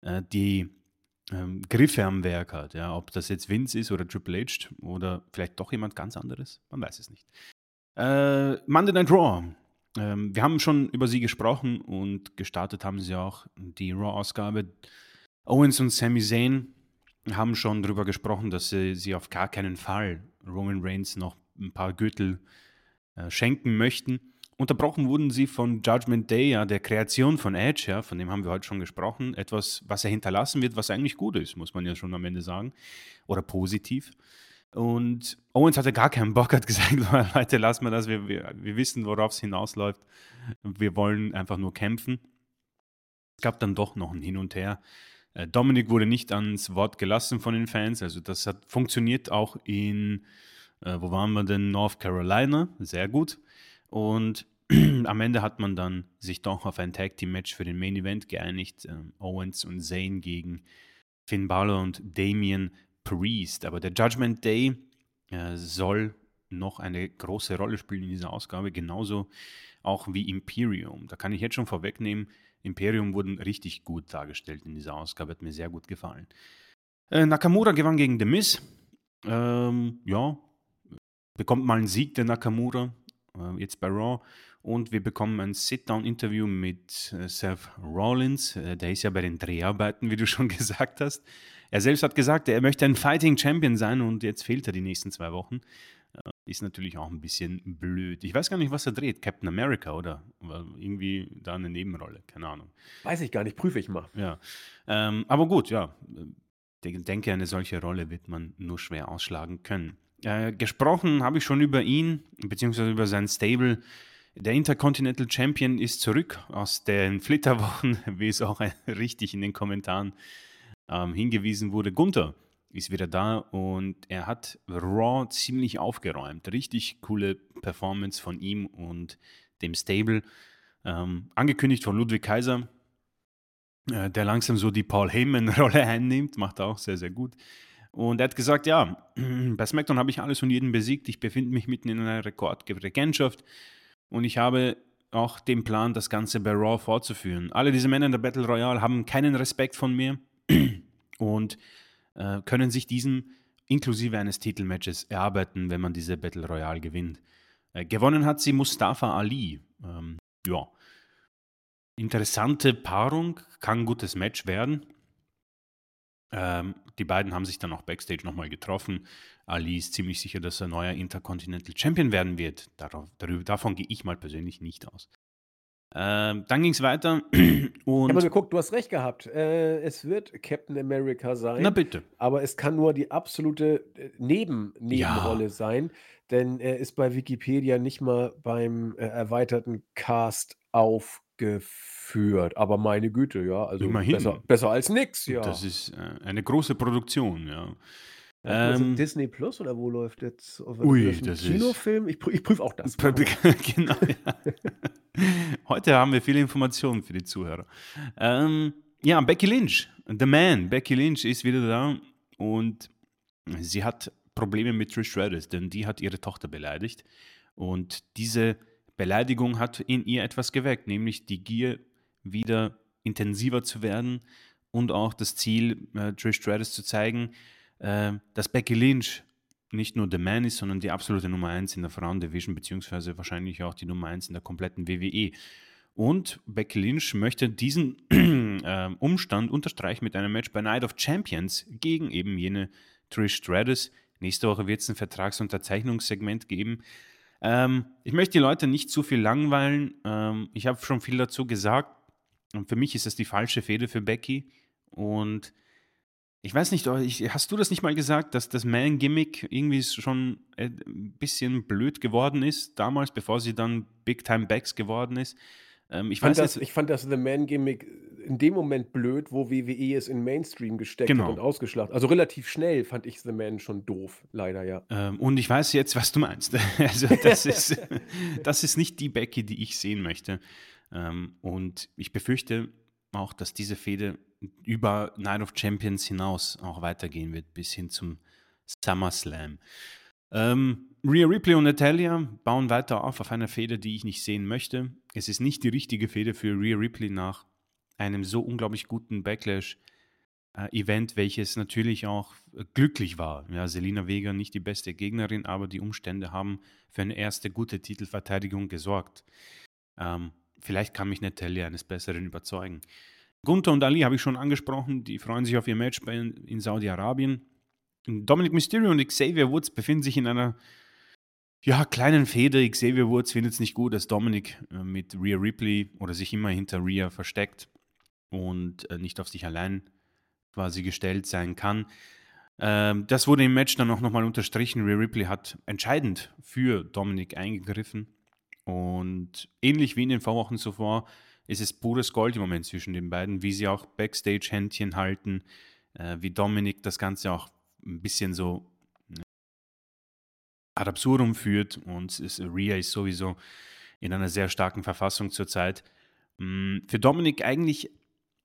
äh, die ähm, Griffe am Werk hat. Ja? Ob das jetzt Vince ist oder Triple H oder vielleicht doch jemand ganz anderes. Man weiß es nicht. Äh, Monday Night Raw. Ähm, wir haben schon über sie gesprochen und gestartet haben sie auch die Raw-Ausgabe. Owens und Sami Zayn haben schon darüber gesprochen, dass sie, sie auf gar keinen Fall Roman Reigns noch ein paar Gürtel äh, schenken möchten. Unterbrochen wurden sie von Judgment Day, ja, der Kreation von Edge, ja, von dem haben wir heute schon gesprochen. Etwas, was er hinterlassen wird, was eigentlich gut ist, muss man ja schon am Ende sagen. Oder positiv. Und Owens hatte gar keinen Bock, hat gesagt, <laughs> Leute, lass mal das, wir, wir, wir wissen, worauf es hinausläuft. Wir wollen einfach nur kämpfen. Es gab dann doch noch ein Hin und Her. Äh, Dominik wurde nicht ans Wort gelassen von den Fans, also das hat funktioniert auch in, äh, wo waren wir denn, North Carolina, sehr gut. Und <clears throat> am Ende hat man dann sich doch auf ein Tag Team Match für den Main Event geeinigt. Ähm, Owens und Zayn gegen Finn Balor und Damian Priest. Aber der Judgment Day äh, soll noch eine große Rolle spielen in dieser Ausgabe, genauso auch wie Imperium. Da kann ich jetzt schon vorwegnehmen, Imperium wurden richtig gut dargestellt in dieser Ausgabe, hat mir sehr gut gefallen. Äh, Nakamura gewann gegen The Miz. Ähm, ja, bekommt mal einen Sieg der Nakamura jetzt bei Raw. Und wir bekommen ein Sit-Down-Interview mit äh, Seth Rollins. Äh, der ist ja bei den Dreharbeiten, wie du <laughs> schon gesagt hast. Er selbst hat gesagt, er möchte ein Fighting Champion sein und jetzt fehlt er die nächsten zwei Wochen. Ist natürlich auch ein bisschen blöd. Ich weiß gar nicht, was er dreht. Captain America oder irgendwie da eine Nebenrolle. Keine Ahnung.
Weiß ich gar nicht, prüfe ich mal.
Ja. Ähm, aber gut, ja. Ich denke, eine solche Rolle wird man nur schwer ausschlagen können. Äh, gesprochen habe ich schon über ihn, beziehungsweise über sein Stable. Der Intercontinental Champion ist zurück aus den Flitterwochen, <laughs> wie es auch <laughs> richtig in den Kommentaren ähm, hingewiesen wurde. Gunther ist wieder da und er hat Raw ziemlich aufgeräumt. Richtig coole Performance von ihm und dem Stable. Ähm, angekündigt von Ludwig Kaiser, äh, der langsam so die Paul Heyman-Rolle <laughs> einnimmt, macht er auch sehr, sehr gut. Und er hat gesagt, ja, <clears throat> bei SmackDown habe ich alles und jeden besiegt. Ich befinde mich mitten in einer Rekordregentschaft und ich habe auch den Plan, das Ganze bei Raw fortzuführen. Alle diese Männer in der Battle Royale haben keinen Respekt von mir <clears throat> und äh, können sich diesen inklusive eines Titelmatches erarbeiten, wenn man diese Battle Royale gewinnt. Äh, gewonnen hat sie Mustafa Ali. Ähm, ja, interessante Paarung, kann ein gutes Match werden. Ähm, die beiden haben sich dann auch backstage nochmal getroffen. Ali ist ziemlich sicher, dass er neuer Intercontinental Champion werden wird. Darauf, darüber, davon gehe ich mal persönlich nicht aus. Ähm, dann ging es weiter. <clears throat>
Und aber geguckt, du hast recht gehabt. Äh, es wird Captain America sein.
Na bitte.
Aber es kann nur die absolute äh, Neben Nebenrolle ja. sein, denn er ist bei Wikipedia nicht mal beim äh, erweiterten Cast aufgeführt. Aber meine Güte, ja, also
Immerhin.
Besser, besser als nix, ja.
Das ist äh, eine große Produktion, ja.
Ähm, Disney Plus oder wo läuft jetzt?
Auf, ui, das
Kinofilm? Ich, prüf, ich prüfe auch das. <laughs>
genau, ja. <laughs> Heute haben wir viele Informationen für die Zuhörer. Ähm, ja, Becky Lynch, The Man. Becky Lynch ist wieder da und sie hat Probleme mit Trish Stratus, denn die hat ihre Tochter beleidigt. Und diese Beleidigung hat in ihr etwas geweckt, nämlich die Gier, wieder intensiver zu werden und auch das Ziel, äh, Trish Stratus zu zeigen, äh, dass Becky Lynch nicht nur The Man ist, sondern die absolute Nummer 1 in der Frauendivision, beziehungsweise wahrscheinlich auch die Nummer 1 in der kompletten WWE. Und Becky Lynch möchte diesen <clears throat> äh, Umstand unterstreichen mit einem Match bei Night of Champions gegen eben jene Trish Stratus. Nächste Woche wird es ein Vertragsunterzeichnungssegment geben. Ähm, ich möchte die Leute nicht zu viel langweilen. Ähm, ich habe schon viel dazu gesagt. Und für mich ist das die falsche Fehde für Becky. Und ich weiß nicht, hast du das nicht mal gesagt, dass das Man-Gimmick irgendwie schon ein bisschen blöd geworden ist, damals, bevor sie dann Big Time Backs geworden ist?
Ähm, ich, fand das, ich fand das The Man-Gimmick in dem Moment blöd, wo WWE es in Mainstream gesteckt genau. hat und ausgeschlachtet. Also relativ schnell fand ich The Man schon doof, leider, ja.
Ähm, und ich weiß jetzt, was du meinst. <laughs> also das ist, <laughs> das ist nicht die Becky, die ich sehen möchte. Ähm, und ich befürchte auch, dass diese Fehde über Night of Champions hinaus auch weitergehen wird, bis hin zum SummerSlam. Ähm, Rhea Ripley und Natalia bauen weiter auf auf einer Fehde, die ich nicht sehen möchte. Es ist nicht die richtige Fehde für Rhea Ripley nach einem so unglaublich guten Backlash-Event, äh, welches natürlich auch äh, glücklich war. Ja, Selina Vega nicht die beste Gegnerin, aber die Umstände haben für eine erste gute Titelverteidigung gesorgt. Ähm, vielleicht kann mich Natalia eines Besseren überzeugen. Gunther und Ali habe ich schon angesprochen, die freuen sich auf ihr Match in Saudi-Arabien. Dominic Mysterio und Xavier Woods befinden sich in einer ja, kleinen Fehde. Xavier Woods findet es nicht gut, dass Dominic äh, mit Rhea Ripley oder sich immer hinter Rhea versteckt und äh, nicht auf sich allein quasi gestellt sein kann. Ähm, das wurde im Match dann auch nochmal unterstrichen. Rhea Ripley hat entscheidend für Dominic eingegriffen. Und ähnlich wie in den Vorwochen zuvor ist es pures Gold im Moment zwischen den beiden, wie sie auch Backstage Händchen halten, äh, wie Dominik das Ganze auch ein bisschen so äh, ad absurdum führt und ist, Rhea ist sowieso in einer sehr starken Verfassung zurzeit. Mm, für Dominik eigentlich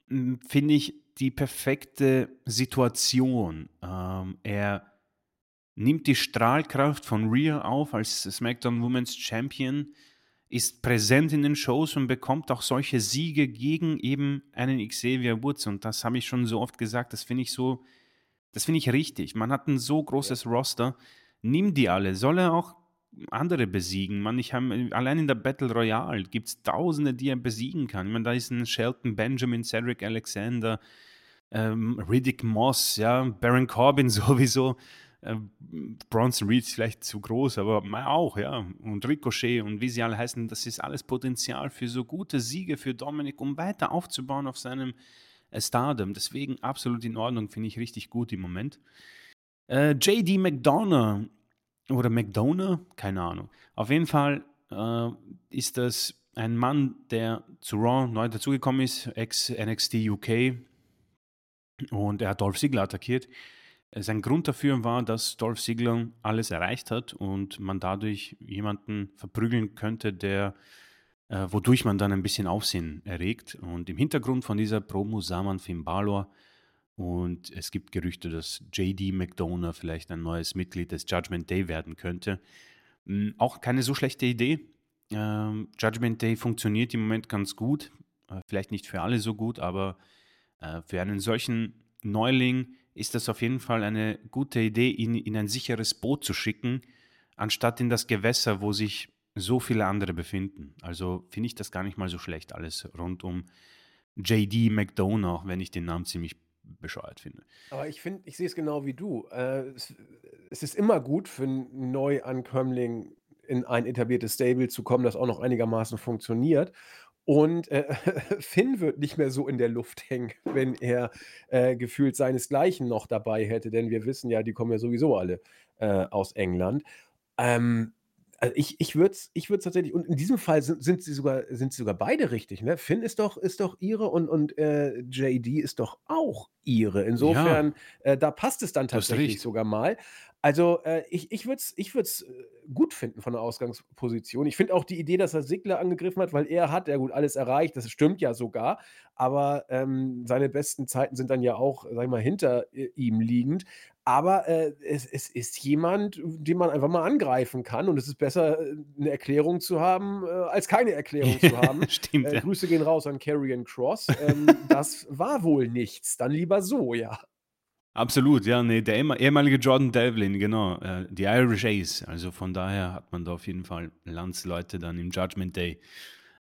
finde ich die perfekte Situation. Ähm, er nimmt die Strahlkraft von Rhea auf als SmackDown Women's Champion ist präsent in den Shows und bekommt auch solche Siege gegen eben einen Xavier Woods. Und das habe ich schon so oft gesagt, das finde ich so, das finde ich richtig. Man hat ein so großes ja. Roster, nimm die alle, soll er auch andere besiegen. Man, ich habe allein in der Battle Royale gibt es Tausende, die er besiegen kann. Ich meine, da ist ein Shelton Benjamin, Cedric Alexander, ähm, Riddick Moss, ja, Baron Corbin <laughs> sowieso. Äh, Bronson Reed ist vielleicht zu groß, aber auch, ja. Und Ricochet und wie sie alle heißen, das ist alles Potenzial für so gute Siege für Dominik, um weiter aufzubauen auf seinem äh, Stardom. Deswegen absolut in Ordnung, finde ich richtig gut im Moment. Äh, JD McDonough oder McDonough, keine Ahnung. Auf jeden Fall äh, ist das ein Mann, der zu Raw neu dazugekommen ist, ex-NXT UK. und er hat Dolph Ziggler attackiert. Sein Grund dafür war, dass Dolph Ziggler alles erreicht hat und man dadurch jemanden verprügeln könnte, der äh, wodurch man dann ein bisschen Aufsehen erregt. Und im Hintergrund von dieser Promo sah man Finn Balor und es gibt Gerüchte, dass JD McDonough vielleicht ein neues Mitglied des Judgment Day werden könnte. Hm, auch keine so schlechte Idee. Ähm, Judgment Day funktioniert im Moment ganz gut. Äh, vielleicht nicht für alle so gut, aber äh, für einen solchen Neuling ist das auf jeden Fall eine gute Idee, ihn in ein sicheres Boot zu schicken, anstatt in das Gewässer, wo sich so viele andere befinden. Also finde ich das gar nicht mal so schlecht, alles rund um JD McDonough, wenn ich den Namen ziemlich bescheuert finde.
Aber ich finde, ich sehe es genau wie du. Äh, es, es, ist immer gut für einen Neuankömmling in ein etabliertes Stable zu kommen, das auch noch einigermaßen funktioniert. Und äh, <laughs> Finn wird nicht mehr so in der Luft hängen, wenn er äh, gefühlt seinesgleichen noch dabei hätte, denn wir wissen ja, die kommen ja sowieso alle äh, aus England. Ähm, also ich, ich würde es ich tatsächlich, und in diesem Fall sind, sind, sie sogar, sind sie sogar beide richtig, ne? Finn ist doch, ist doch ihre und, und äh, JD ist doch auch ihre. Insofern, äh, da passt es dann tatsächlich sogar mal. Also, äh, ich ich würde es ich würd's, äh, gut finden von der Ausgangsposition. Ich finde auch die Idee, dass er Sigler angegriffen hat, weil er hat ja gut alles erreicht, das stimmt ja sogar, aber, ähm, seine besten Zeiten sind dann ja auch, sage ich mal, hinter, äh, ihm liegend. Aber, äh, es es ist jemand, den man einfach mal angreifen kann und es ist besser, äh, 'ne Erklärung zu haben, äh, als keine Erklärung zu <laughs> haben.
Stimmt,
Äh,
ja.
Grüße gehen raus an Karrion Cross. Ähm, <laughs> das war wohl nichts, dann lieber so, ja.
Absolut, ja, ne, der ehemalige Jordan Devlin, genau, äh, die Irish Ace. Also von daher hat man da auf jeden Fall Landsleute dann im Judgment Day.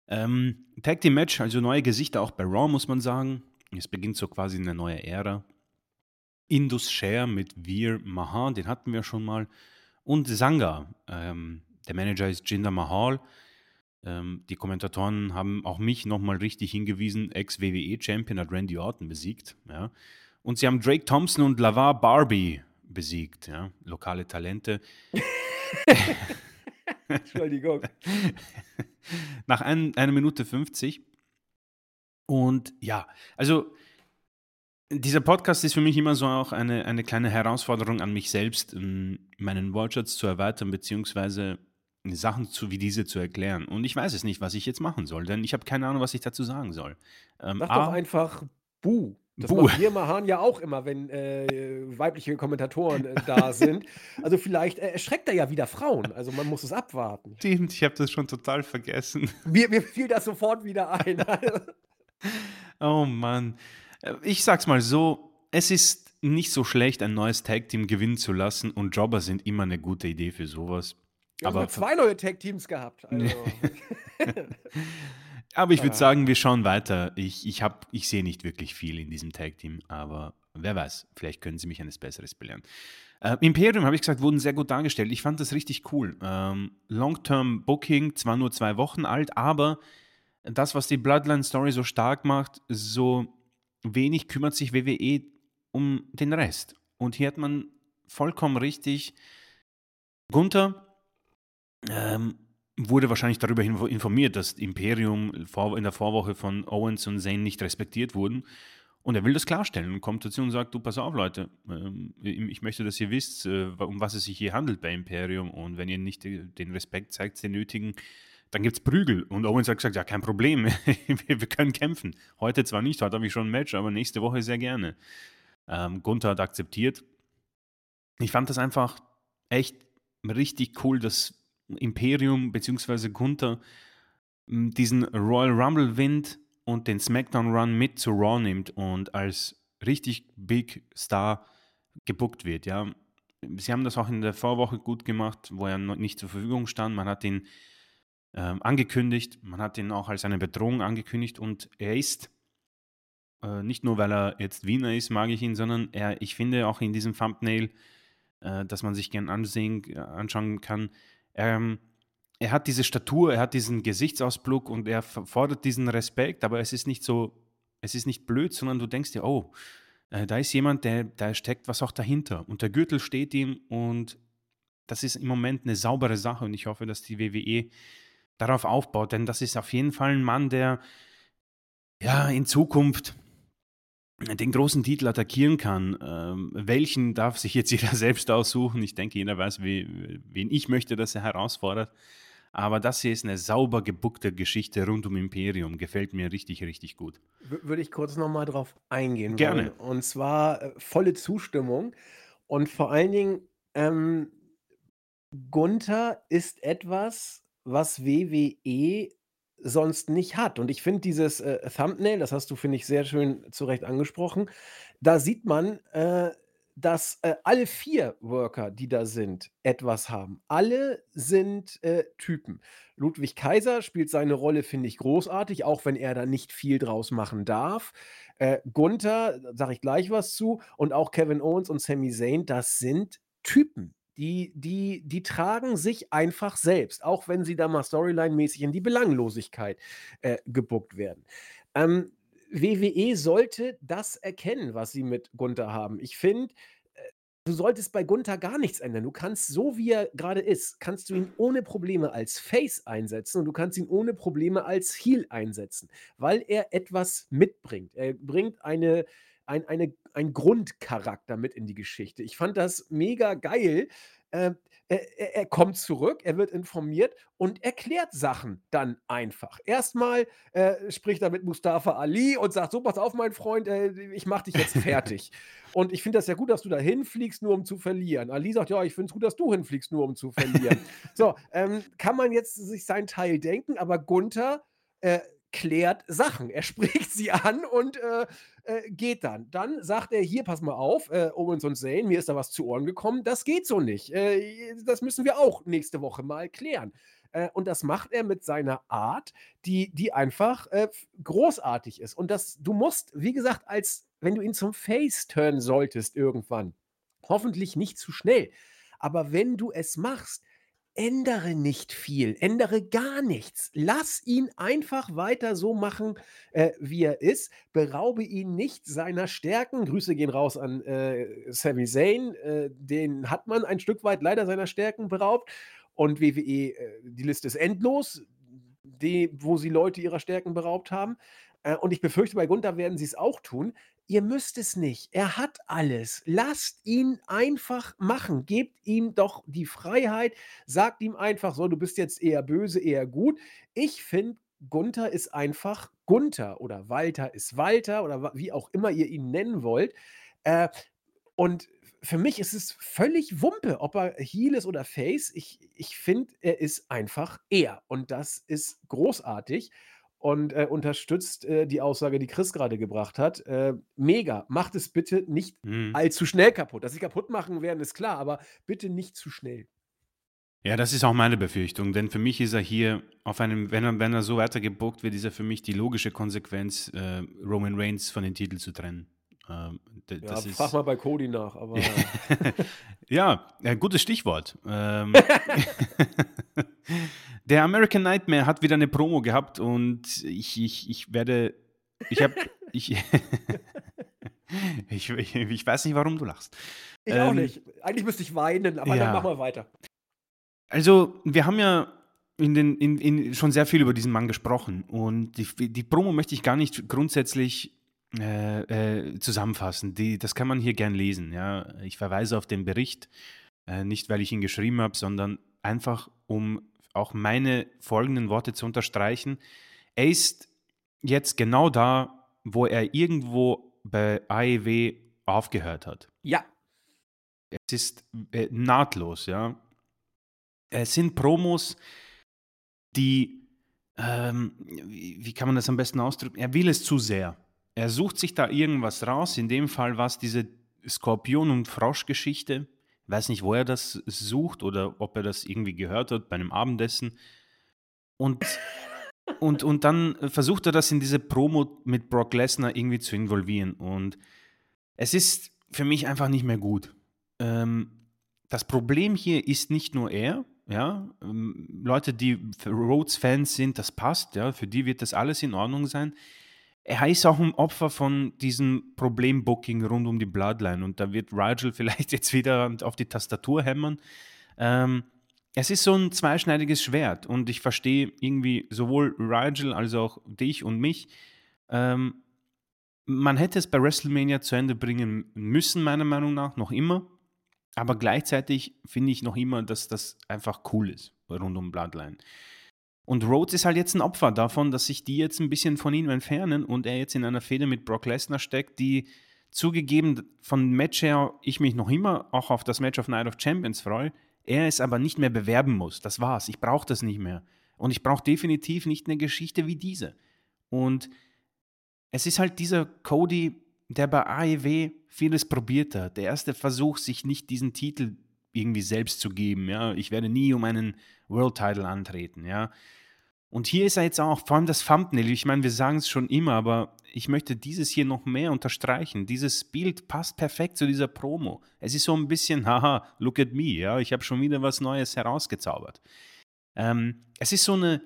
Ähm, Tag Team Match, also neue Gesichter auch bei Raw, muss man sagen. Es beginnt so quasi eine neue Ära. Indus Share mit Veer Mahan, den hatten wir schon mal. Und Sanga, ähm, der Manager ist Jinder Mahal. Ähm, die Kommentatoren haben auch mich nochmal richtig hingewiesen. Ex-WWE-Champion hat Randy Orton besiegt. Ja. Und sie haben Drake Thompson und Lavar Barbie besiegt. Ja. Lokale Talente. <laughs>
Entschuldigung.
Nach ein, einer Minute 50. Und ja, also dieser Podcast ist für mich immer so auch eine, eine kleine Herausforderung an mich selbst, ähm, meinen Wortschatz zu erweitern, beziehungsweise Sachen zu, wie diese zu erklären. Und ich weiß es nicht, was ich jetzt machen soll, denn ich habe keine Ahnung, was ich dazu sagen soll.
Ähm, Sag doch einfach Bu. Das
Bu.
macht wir Mahan ja auch immer, wenn äh, weibliche Kommentatoren äh, da <laughs> sind. Also vielleicht äh, erschreckt er ja wieder Frauen. Also man muss es abwarten.
Stimmt, ich habe das schon total vergessen.
Mir, mir fiel das sofort wieder ein. <laughs>
oh Mann. Äh, Ich sag's mal so, es ist nicht so schlecht, ein neues Tag-Team gewinnen zu lassen und Jobber sind immer eine gute Idee für sowas.
Wir haben sogar zwei neue Tag-Teams gehabt. Also. <laughs>
Aber ich würde
Ah.
sagen, wir schauen weiter. Ich, ich, hab- ich sehe nicht wirklich viel in diesem Tag-Team, aber wer weiß, vielleicht können sie mich eines Besseres belehren. Äh, Imperium, habe ich gesagt, wurden sehr gut dargestellt. Ich fand das richtig cool. Ähm, Long-Term Booking, zwar nur zwei Wochen alt, aber das, was die Bloodline-Story so stark macht, so wenig kümmert sich WWE um den Rest. Und hier hat man vollkommen richtig Gunther ähm, wurde wahrscheinlich darüber info- informiert, dass Imperium in der Vorwoche von Owens und Zayn nicht respektiert wurden. Und er will das klarstellen und kommt dazu und sagt, du, pass auf, Leute, ähm, ich möchte, dass ihr wisst, äh, um was es sich hier handelt bei Imperium. Und wenn ihr nicht äh, den Respekt zeigt, den nötigen, dann gibt es Prügel. Und Owens hat gesagt, ja, kein Problem, <laughs> wir, wir können kämpfen. Heute zwar nicht, heute habe ich schon ein Match, aber nächste Woche sehr gerne. Ähm, Gunther hat akzeptiert. Ich fand das einfach echt richtig cool, dass Imperium bzw. Gunther m, diesen Royal Rumble Wind und den SmackDown Run mit zu Raw nimmt und als richtig Big Star gebuckt wird. Ja. Sie haben das auch in der Vorwoche gut gemacht, wo er nicht zur Verfügung stand. Man hat ihn ähm, angekündigt, man hat ihn auch als eine Bedrohung angekündigt und er ist äh, nicht nur, weil er jetzt Wiener ist, mag ich ihn, sondern er, ich finde auch in diesem Thumbnail, äh, das man sich gern ansehen, äh, anschauen kann, ähm, er hat diese Statur, er hat diesen Gesichtsausblick und er fordert diesen Respekt, aber es ist nicht so, es ist nicht blöd, sondern du denkst dir, oh, äh, da ist jemand, der, da steckt was auch dahinter. Und der Gürtel steht ihm und das ist im Moment eine saubere Sache und ich hoffe, dass die WWE darauf aufbaut, denn das ist auf jeden Fall ein Mann, der ja in Zukunft den großen Titel attackieren kann. Ähm, welchen darf sich jetzt <laughs> jeder selbst aussuchen? Ich denke, jeder weiß, wie, wen ich möchte, dass er herausfordert. Aber das hier ist eine sauber gebuckte Geschichte rund um Imperium. Gefällt mir richtig, richtig gut.
Würde ich kurz nochmal drauf eingehen
Gerne.
wollen. Und zwar äh, volle Zustimmung. Und vor allen Dingen, ähm, Gunther ist etwas, was WWE sonst nicht hat. Und ich finde dieses äh, Thumbnail, das hast du, finde ich, sehr schön zu Recht angesprochen, da sieht man, äh, dass äh, alle vier Worker, die da sind, etwas haben. Alle sind äh, Typen. Ludwig Kaiser spielt seine Rolle, finde ich, großartig, auch wenn er da nicht viel draus machen darf. Äh, Gunther, sage ich gleich was zu, und auch Kevin Owens und Sami Zayn, das sind Typen. Die, die, die tragen sich einfach selbst, auch wenn sie da mal storyline-mäßig in die Belanglosigkeit äh, gebuckt werden. Ähm, WWE sollte das erkennen, was sie mit Gunther haben. Ich finde, äh, du solltest bei Gunther gar nichts ändern. Du kannst, so wie er gerade ist, kannst du ihn ohne Probleme als Face einsetzen und du kannst ihn ohne Probleme als Heel einsetzen, weil er etwas mitbringt. Er bringt eine, ein, eine, einen Grundcharakter mit in die Geschichte. Ich fand das mega geil. Äh, er, er, kommt zurück, er wird informiert und erklärt Sachen dann einfach. Erstmal äh, spricht er mit Mustafa Ali und sagt: So, pass auf, mein Freund, äh, ich mach dich jetzt <laughs> fertig. und ich finde das ja gut, dass du da hinfliegst, nur um zu verlieren. Ali sagt: Ja, ich finde es gut, dass du hinfliegst, nur um zu verlieren. <laughs> so, ähm, kann man jetzt sich sein Teil denken, aber Gunther. Äh, klärt Sachen. Er <laughs> spricht sie an und äh, äh, geht dann. Dann sagt er: Hier, pass mal auf, äh, Owens und Zane, mir ist da was zu Ohren gekommen. Das geht so nicht. Äh, das müssen wir auch nächste Woche mal klären. Äh, und das macht er mit seiner Art, die, die einfach äh, großartig ist. Und das, du musst, wie gesagt, als wenn du ihn zum Face turnen solltest irgendwann, hoffentlich nicht zu schnell. Aber wenn du es machst, ändere nicht viel, ändere gar nichts. Lass ihn einfach weiter so machen, äh, wie er ist. Beraube ihn nicht seiner Stärken. Grüße gehen raus an äh, Sami Zayn. Äh, den hat man ein Stück weit leider seiner Stärken beraubt. Und WWE, äh, die Liste ist endlos, die, wo sie Leute ihrer Stärken beraubt haben. Äh, und ich befürchte, bei Gunther werden sie es auch tun. Ihr müsst es nicht. Er hat alles. Lasst ihn einfach machen. Gebt ihm doch die Freiheit. Sagt ihm einfach so, du bist jetzt eher böse, eher gut. Ich finde, Gunther ist einfach Gunther oder Walter ist Walter oder wie auch immer ihr ihn nennen wollt. Äh, und für mich ist es völlig Wumpe, ob er Heel ist oder Face. Ich, ich finde, er ist einfach er. Und das ist großartig und äh, unterstützt äh, die Aussage, die Chris gerade gebracht hat. Äh, mega. Macht es bitte nicht mhm. allzu schnell kaputt. Dass sie kaputt machen werden, ist klar, aber bitte nicht zu schnell.
Ja, das ist auch meine Befürchtung, denn für mich ist er hier auf einem, wenn er, wenn er so weitergebuckt wird, ist er für mich die logische Konsequenz, äh, Roman Reigns von den Titeln zu trennen.
Ähm, ja, ist, frag mal bei Cody nach, aber.
ja, <laughs> ein gutes Stichwort. Ähm, <laughs> <laughs> Der American Nightmare hat wieder eine Promo gehabt und ich, ich, ich werde. Ich habe. <laughs> Ich, ich, <laughs> ich, ich, weiß nicht, warum du lachst.
Ich ähm, auch nicht. Eigentlich müsste ich weinen, aber ja. dann machen wir weiter.
Also, wir haben ja in den, in, in, schon sehr viel über diesen Mann gesprochen und die, die Promo möchte ich gar nicht grundsätzlich äh, äh, zusammenfassen. Die, das kann man hier gern lesen. Ja? Ich verweise auf den Bericht, äh, nicht weil ich ihn geschrieben habe, sondern einfach um auch meine folgenden Worte zu unterstreichen. Er ist jetzt genau da, wo er irgendwo bei AEW aufgehört hat.
Ja.
Es ist äh, nahtlos, ja. Es sind Promos, die, ähm, wie, kann man das am besten ausdrücken? Er will es zu sehr. Er sucht sich da irgendwas raus. In dem Fall war es diese Skorpion- und Frosch-Geschichte weiß nicht, wo er das sucht oder ob er das irgendwie gehört hat bei einem Abendessen. Und, und, und dann versucht er das in diese Promo mit Brock Lesnar irgendwie zu involvieren. Und es ist für mich einfach nicht mehr gut. Ähm, das Problem hier ist nicht nur er, ja, ähm, Leute, die Rhodes-Fans sind, das passt, ja, für die wird das alles in Ordnung sein er ist auch ein Opfer von diesem Problembooking rund um die Bloodline und da wird Rigel <laughs> vielleicht jetzt wieder auf die Tastatur hämmern. Ähm, es ist so ein zweischneidiges Schwert und ich verstehe irgendwie sowohl Rigel als auch dich und mich. Ähm, man hätte es bei WrestleMania zu Ende bringen müssen, meiner Meinung nach, noch immer. Aber gleichzeitig finde ich noch immer, dass das einfach cool ist rund um Bloodline. Und Rhodes ist halt jetzt ein Opfer davon, dass sich die jetzt ein bisschen von ihm entfernen und er jetzt in einer Fehde mit Brock Lesnar steckt, die zugegeben von Match her ich mich noch immer auch auf das Match of Night of Champions freue, er es aber nicht mehr bewerben muss. Das war's. Ich brauche das nicht mehr. Und ich brauche definitiv nicht eine Geschichte wie diese. Und es ist halt dieser Cody, der bei AEW vieles probiert hat. Der erste Versuch, sich nicht diesen Titel irgendwie selbst zu geben. Ja, ich werde nie um einen World Title antreten. Ja, und hier ist er jetzt auch, vor allem das Thumbnail. Ich meine, wir sagen es schon immer, aber ich möchte dieses hier noch mehr unterstreichen. Dieses Bild passt perfekt zu dieser Promo. Es ist so ein bisschen, haha, look at me. Ja, ich habe schon wieder was Neues herausgezaubert. Ähm, es ist so eine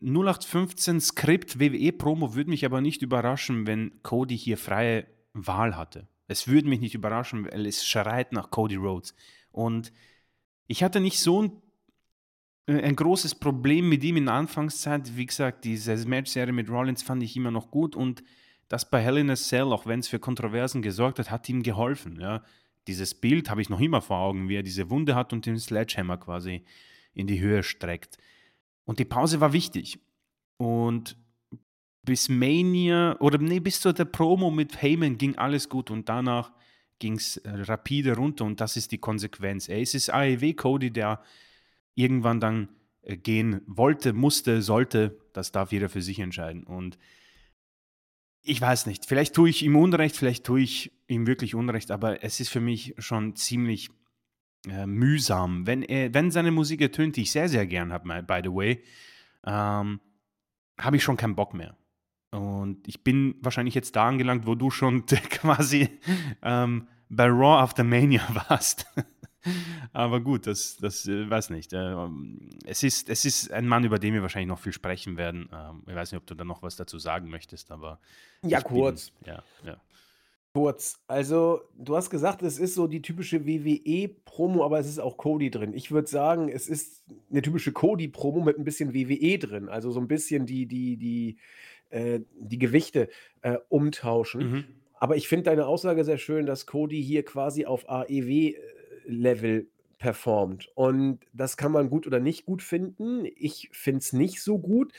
0815 Skript WWE Promo würde mich aber nicht überraschen, wenn Cody hier freie Wahl hatte. Es würde mich nicht überraschen, weil es schreit nach Cody Rhodes. Und ich hatte nicht so ein, ein großes Problem mit ihm in der Anfangszeit. Wie gesagt, diese Match-Serie mit Rollins fand ich immer noch gut und das bei Hell in a Cell, auch wenn es für Kontroversen gesorgt hat, hat ihm geholfen. Ja. Dieses Bild habe ich noch immer vor Augen, wie er diese Wunde hat und den Sledgehammer quasi in die Höhe streckt. Und die Pause war wichtig. Und bis Mania, oder nee, bis zu der Promo mit Heyman ging alles gut und danach ging es äh, rapide runter und das ist die Konsequenz. Es ist AEW Cody, der irgendwann dann äh, gehen wollte, musste, sollte. Das darf jeder für sich entscheiden. Und ich weiß nicht, vielleicht tue ich ihm Unrecht, vielleicht tue ich ihm wirklich Unrecht, aber es ist für mich schon ziemlich äh, mühsam. Wenn, er, wenn seine Musik ertönt, die ich sehr, sehr gern habe, by the way, ähm, habe ich schon keinen Bock mehr. Und ich bin wahrscheinlich jetzt da angelangt, wo du schon <laughs> quasi ähm, bei Raw After Mania warst. Aber gut, das, das äh, weiß nicht. Äh, es, ist, es ist ein Mann, über den wir wahrscheinlich noch viel sprechen werden. Ähm, ich weiß nicht, ob du da noch was dazu sagen möchtest, aber.
Ja, kurz.
Bin, ja, ja.
Kurz. Also, du hast gesagt, es ist so die typische WWE-Promo, aber es ist auch Cody drin. Ich würde sagen, es ist eine typische Cody-Promo mit ein bisschen WWE drin. Also so ein bisschen die, die, die, äh, die Gewichte äh, umtauschen. Mhm. Aber ich finde deine Aussage sehr schön, dass Cody hier quasi auf AEW-Level performt. Und das kann man gut oder nicht gut finden. Ich finde es nicht so gut.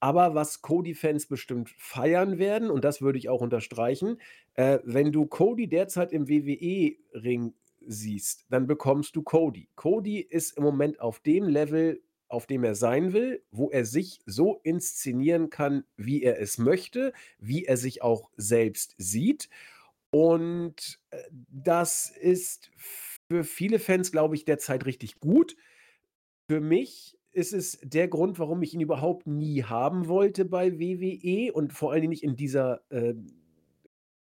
Aber was Cody-Fans bestimmt feiern werden, und das würde ich auch unterstreichen, äh, wenn du Cody derzeit im WWE-Ring siehst, dann bekommst du Cody. Cody ist im Moment auf dem Level, auf dem er sein will, wo er sich so inszenieren kann, wie er es möchte, wie er sich auch selbst sieht. Und äh, das ist für viele Fans, glaube ich, derzeit richtig gut. Für mich ist es der Grund, warum ich ihn überhaupt nie haben wollte bei WWE und vor allen Dingen nicht in dieser äh,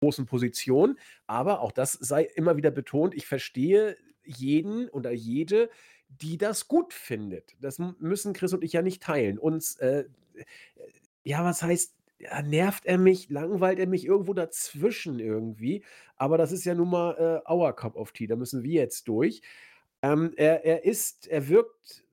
großen Position. Aber auch das sei immer wieder betont, ich verstehe jeden oder jede, die das gut findet. Das müssen Chris und ich ja nicht teilen. Uns, äh, ja, was heißt, nervt er mich, langweilt er mich irgendwo dazwischen irgendwie. Aber das ist ja nun mal äh, our cup of tea, da müssen wir jetzt durch. Ähm, er, er ist, er wirkt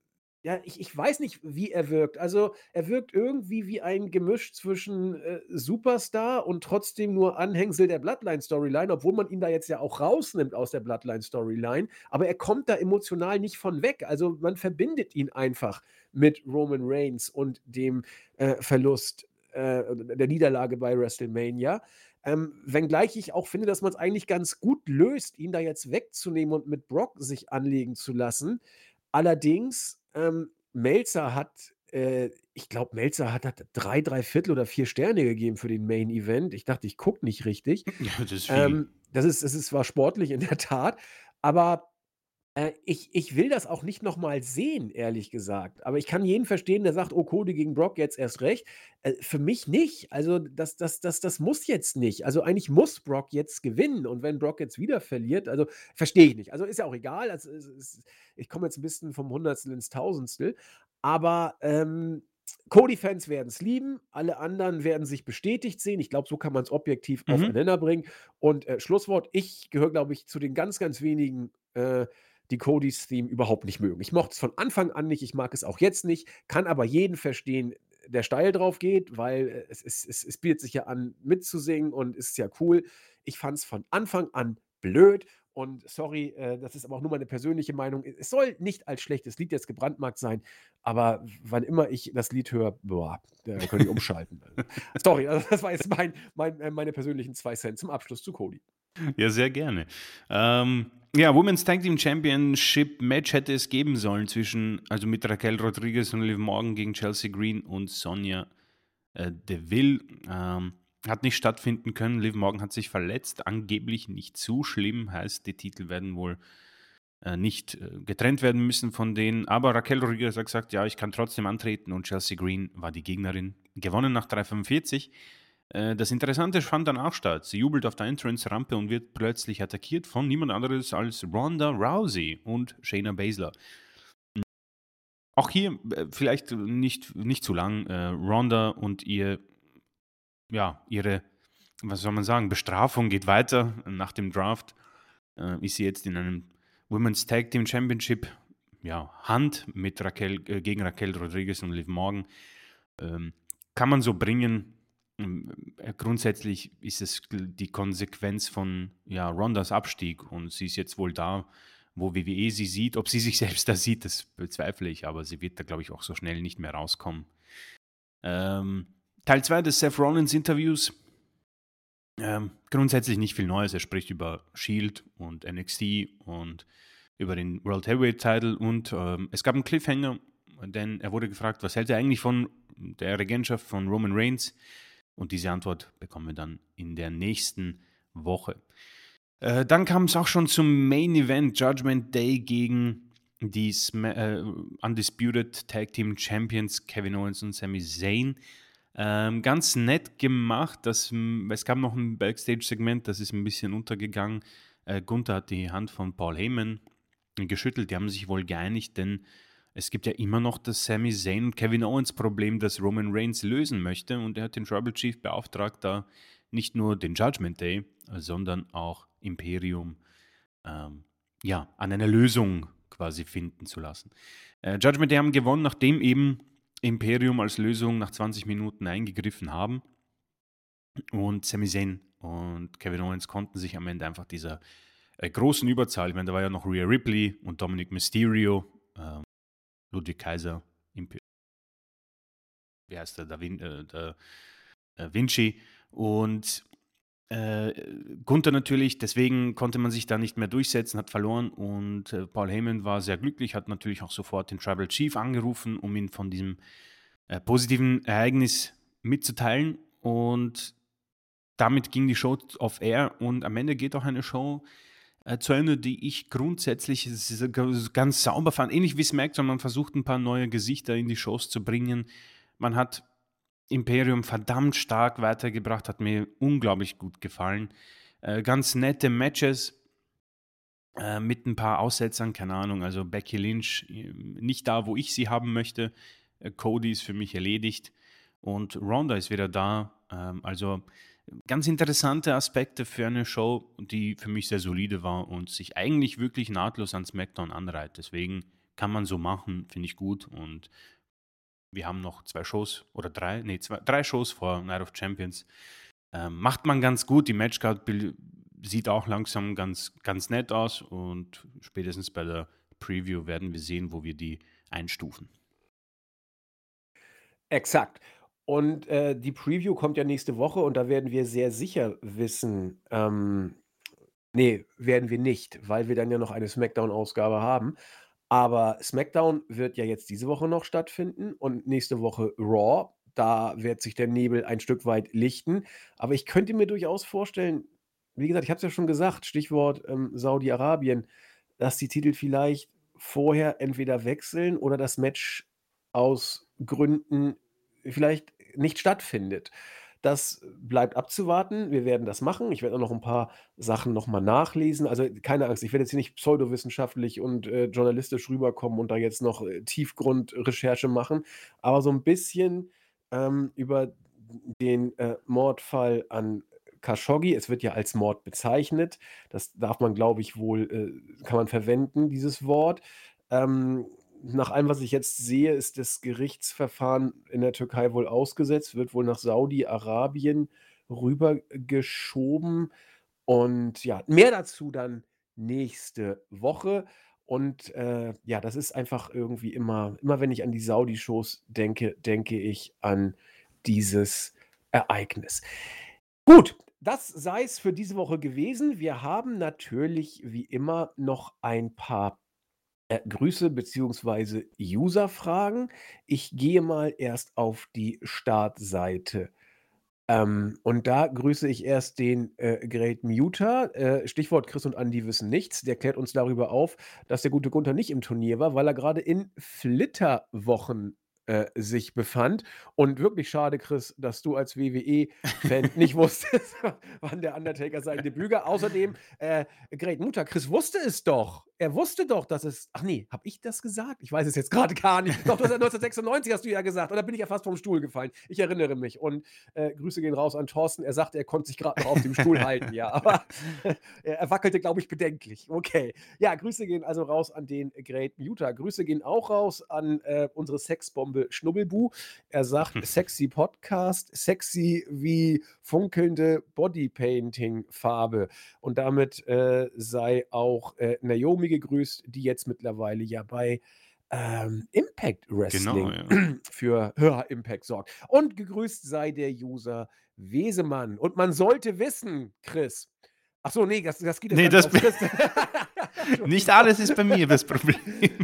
ja, ich ich weiß nicht, wie er wirkt. Also, er wirkt irgendwie wie ein Gemisch zwischen, äh, Superstar und trotzdem nur Anhängsel der Bloodline-Storyline, obwohl man ihn da jetzt ja auch rausnimmt aus der Bloodline-Storyline. Aber er kommt da emotional nicht von weg. Also, man verbindet ihn einfach mit Roman Reigns und dem, äh, Verlust, äh, der Niederlage bei WrestleMania. Ähm, wenngleich ich auch finde, dass man es eigentlich ganz gut löst, ihn da jetzt wegzunehmen und mit Brock sich anlegen zu lassen. Allerdings ähm, Melzer hat, äh, ich glaube, Melzer hat, hat drei, drei Viertel oder vier Sterne gegeben für den Main Event. Ich dachte, ich gucke nicht richtig. <laughs>
Ja, das ist viel.
Ähm, das ist, das ist zwar sportlich in der Tat, aber äh, ich, ich will das auch nicht nochmal sehen, ehrlich gesagt. Aber ich kann jeden verstehen, der sagt, oh, Cody gegen Brock jetzt erst recht. Äh, für mich nicht. Also, das, das, das, das muss jetzt nicht. Also, eigentlich muss Brock jetzt gewinnen. Und wenn Brock jetzt wieder verliert, also verstehe ich nicht. Also, ist ja auch egal. Also, es, es, ich komme jetzt ein bisschen vom Hundertstel ins Tausendstel. Aber ähm, Cody-Fans werden es lieben, alle anderen werden sich bestätigt sehen. Ich glaube, so kann man es objektiv mhm. aufeinander bringen. Und äh, Schlusswort, ich gehöre, glaube ich, zu den ganz, ganz wenigen äh, die Codys Theme überhaupt nicht mögen. Ich mochte es von Anfang an nicht, ich mag es auch jetzt nicht, kann aber jeden verstehen, der steil drauf geht, weil äh, es, es, es, es bietet sich ja an, mitzusingen und ist ja cool. Ich fand es von Anfang an blöd und sorry, äh, das ist aber auch nur meine persönliche Meinung. Es soll nicht als schlechtes Lied jetzt gebrandmarkt sein, aber wann immer ich das Lied höre, boah, da könnte ich umschalten. <laughs> sorry, also das war jetzt mein, mein, äh, meine persönlichen zwei Cent zum Abschluss zu Cody.
Ja, sehr gerne. Ähm, ja, Women's Tag Team Championship Match hätte es geben sollen zwischen, also mit Raquel Rodriguez und Liv Morgan gegen Chelsea Green und Sonja äh, Deville. Ähm, hat nicht stattfinden können. Liv Morgan hat sich verletzt, angeblich nicht zu schlimm, heißt, die Titel werden wohl äh, nicht äh, getrennt werden müssen von denen. Aber Raquel Rodriguez hat gesagt, ja, ich kann trotzdem antreten und Chelsea Green war die Gegnerin. Gewonnen nach 3,45. Äh, das Interessante fand dann auch statt. Sie jubelt auf der Entrance-Rampe und wird plötzlich attackiert von niemand anderes als Ronda Rousey und Shayna Baszler. Auch hier äh, vielleicht nicht, nicht zu lang. Äh, Ronda und ihr ja, ihre, was soll man sagen, Bestrafung geht weiter. Nach dem Draft ist sie jetzt in einem Women's Tag Team Championship ja, Hand mit Raquel, äh, gegen Raquel Rodriguez und Liv Morgan. Ähm, kann man so bringen. Ähm, äh, grundsätzlich ist es die Konsequenz von ja, Rondas Abstieg und sie ist jetzt wohl da, wo WWE sie sieht. Ob sie sich <laughs> selbst da sieht, das bezweifle ich, aber sie wird da, glaube ich, auch so schnell nicht mehr rauskommen. Ähm, Teil 2 des Seth Rollins Interviews. Ähm, grundsätzlich nicht viel Neues. Er spricht über Shield und NXT und über den World Heavyweight Title und ähm, es gab einen Cliffhanger, denn er wurde gefragt, was hält er eigentlich von der Regentschaft von Roman Reigns? Und diese Antwort bekommen wir dann in der nächsten Woche. Äh, dann kam es auch schon zum Main Event Judgment Day gegen die Sm äh, Undisputed Tag Team Champions Kevin Owens und Sami Zayn. Ähm, ganz nett gemacht. Das, es gab noch ein Backstage-Segment, das ist ein bisschen untergegangen. Äh, Gunther hat die Hand von Paul Heyman geschüttelt. Die haben sich wohl geeinigt, denn es gibt ja immer noch das Sami Zayn und Kevin Owens Problem, das Roman Reigns lösen möchte. Und er hat den Tribal Chief beauftragt, da nicht nur den Judgment Day, sondern auch Imperium ähm, ja, an einer Lösung quasi finden zu lassen. Äh, Judgment Day haben gewonnen, nachdem eben Imperium als Lösung nach 20 Minuten eingegriffen haben. Und Sami Zayn und Kevin Owens konnten sich am Ende einfach dieser äh, großen Überzahl, ich meine, da war ja noch Rhea Ripley und Dominic Mysterio, äh, Ludwig Kaiser, wie heißt der, der, Vin äh, der äh, Vinci. Und äh, Gunther natürlich, deswegen konnte man sich da nicht mehr durchsetzen, hat verloren. Und äh, Paul Heyman war sehr glücklich, hat natürlich auch sofort den Tribal Chief angerufen, um ihn von diesem äh, positiven Ereignis mitzuteilen. Und damit ging die Show off air. Und am Ende geht auch eine Show äh, die ich grundsätzlich ganz sauber fand. Ähnlich wie SmackDown, man versucht ein paar neue Gesichter in die Shows zu bringen. Man hat Imperium verdammt stark weitergebracht, hat mir unglaublich gut gefallen. Äh, ganz nette Matches äh, mit ein paar Aussetzern, keine Ahnung, also Becky Lynch äh, nicht da, wo ich sie haben möchte. Äh, Cody ist für mich erledigt und Ronda ist wieder da. Ähm, also ganz interessante Aspekte für eine Show, die für mich sehr solide war und sich eigentlich wirklich nahtlos an SmackDown anreiht. Deswegen kann man so machen, finde ich gut und wir haben noch zwei Shows oder drei, nee, zwei, drei Shows vor Night of Champions. Ähm, macht man ganz gut. Die Matchcard sieht auch langsam ganz, ganz nett aus und spätestens bei der Preview werden wir sehen, wo wir die einstufen.
Exakt. Und äh, die Preview kommt ja nächste Woche und da werden wir sehr sicher wissen, ähm, nee, werden wir nicht, weil wir dann ja noch eine SmackDown-Ausgabe haben. Aber SmackDown wird ja jetzt diese Woche noch stattfinden und nächste Woche Raw. Da wird sich der Nebel ein Stück weit lichten. Aber ich könnte mir durchaus vorstellen, wie gesagt, ich habe es ja schon gesagt, Stichwort ähm, Saudi-Arabien, dass die Titel vielleicht vorher entweder wechseln oder das Match aus Gründen vielleicht nicht stattfindet. Das bleibt abzuwarten. Wir werden das machen. Ich werde auch noch ein paar Sachen noch mal nachlesen. Also, keine Angst, ich werde jetzt hier nicht pseudowissenschaftlich und, äh, journalistisch rüberkommen und da jetzt noch, äh, Tiefgrundrecherche machen, aber so ein bisschen, ähm, über den, äh, Mordfall an Khashoggi. Es wird ja als Mord bezeichnet. Das darf man, glaube ich, wohl äh, kann man verwenden, dieses Wort. Ähm, nach allem, was ich jetzt sehe, ist das Gerichtsverfahren in der Türkei wohl ausgesetzt, wird wohl nach Saudi-Arabien rübergeschoben. Und ja, mehr dazu dann nächste Woche. Und äh, ja, das ist einfach irgendwie immer, immer wenn ich an die Saudi-Shows denke, denke ich an dieses Ereignis. Gut, das sei es für diese Woche gewesen. Wir haben natürlich wie immer noch ein paar äh, Grüße bzw. User-Fragen. Ich gehe mal erst auf die Startseite. Ähm, und da grüße ich erst den äh, Great Muter. Äh, Stichwort Chris und Andy wissen nichts. Der klärt uns darüber auf, dass der gute Gunther nicht im Turnier war, weil er gerade in Flitterwochen äh, sich befand. Und wirklich schade, Chris, dass du als WWE-Fan <laughs> nicht wusstest, <laughs> wann der Undertaker sein Debüt gab. Außerdem, äh, Great Mutter, Chris wusste es doch. Er wusste doch, dass es. Ach nee, habe ich das gesagt? Ich weiß es jetzt gerade gar nicht. Doch, du hast 1996 hast du ja gesagt. Und da bin ich ja fast vom Stuhl gefallen. Ich erinnere mich. Und äh, Grüße gehen raus an Thorsten. Er sagte, er konnte sich gerade noch auf dem Stuhl halten. Ja, aber <laughs> er wackelte, glaube ich, bedenklich. Okay. Ja, Grüße gehen also raus an den Great Mutter. Grüße gehen auch raus an äh, unsere Sexbombe Schnubbelbu. Er sagt, <laughs> sexy Podcast, sexy wie funkelnde Bodypainting-Farbe. Und damit äh, sei auch äh, Naomi gegrüßt, die jetzt mittlerweile ja bei ähm, Impact Wrestling
Genau, ja. <clears throat>
für höher Impact sorgt. Und gegrüßt sei der User Wesemann. Und man sollte wissen, Chris. Ach so, nee, das, das geht jetzt
Nee, das
Chris. <laughs> <laughs>
nicht alles ist bei mir das <laughs> Problem.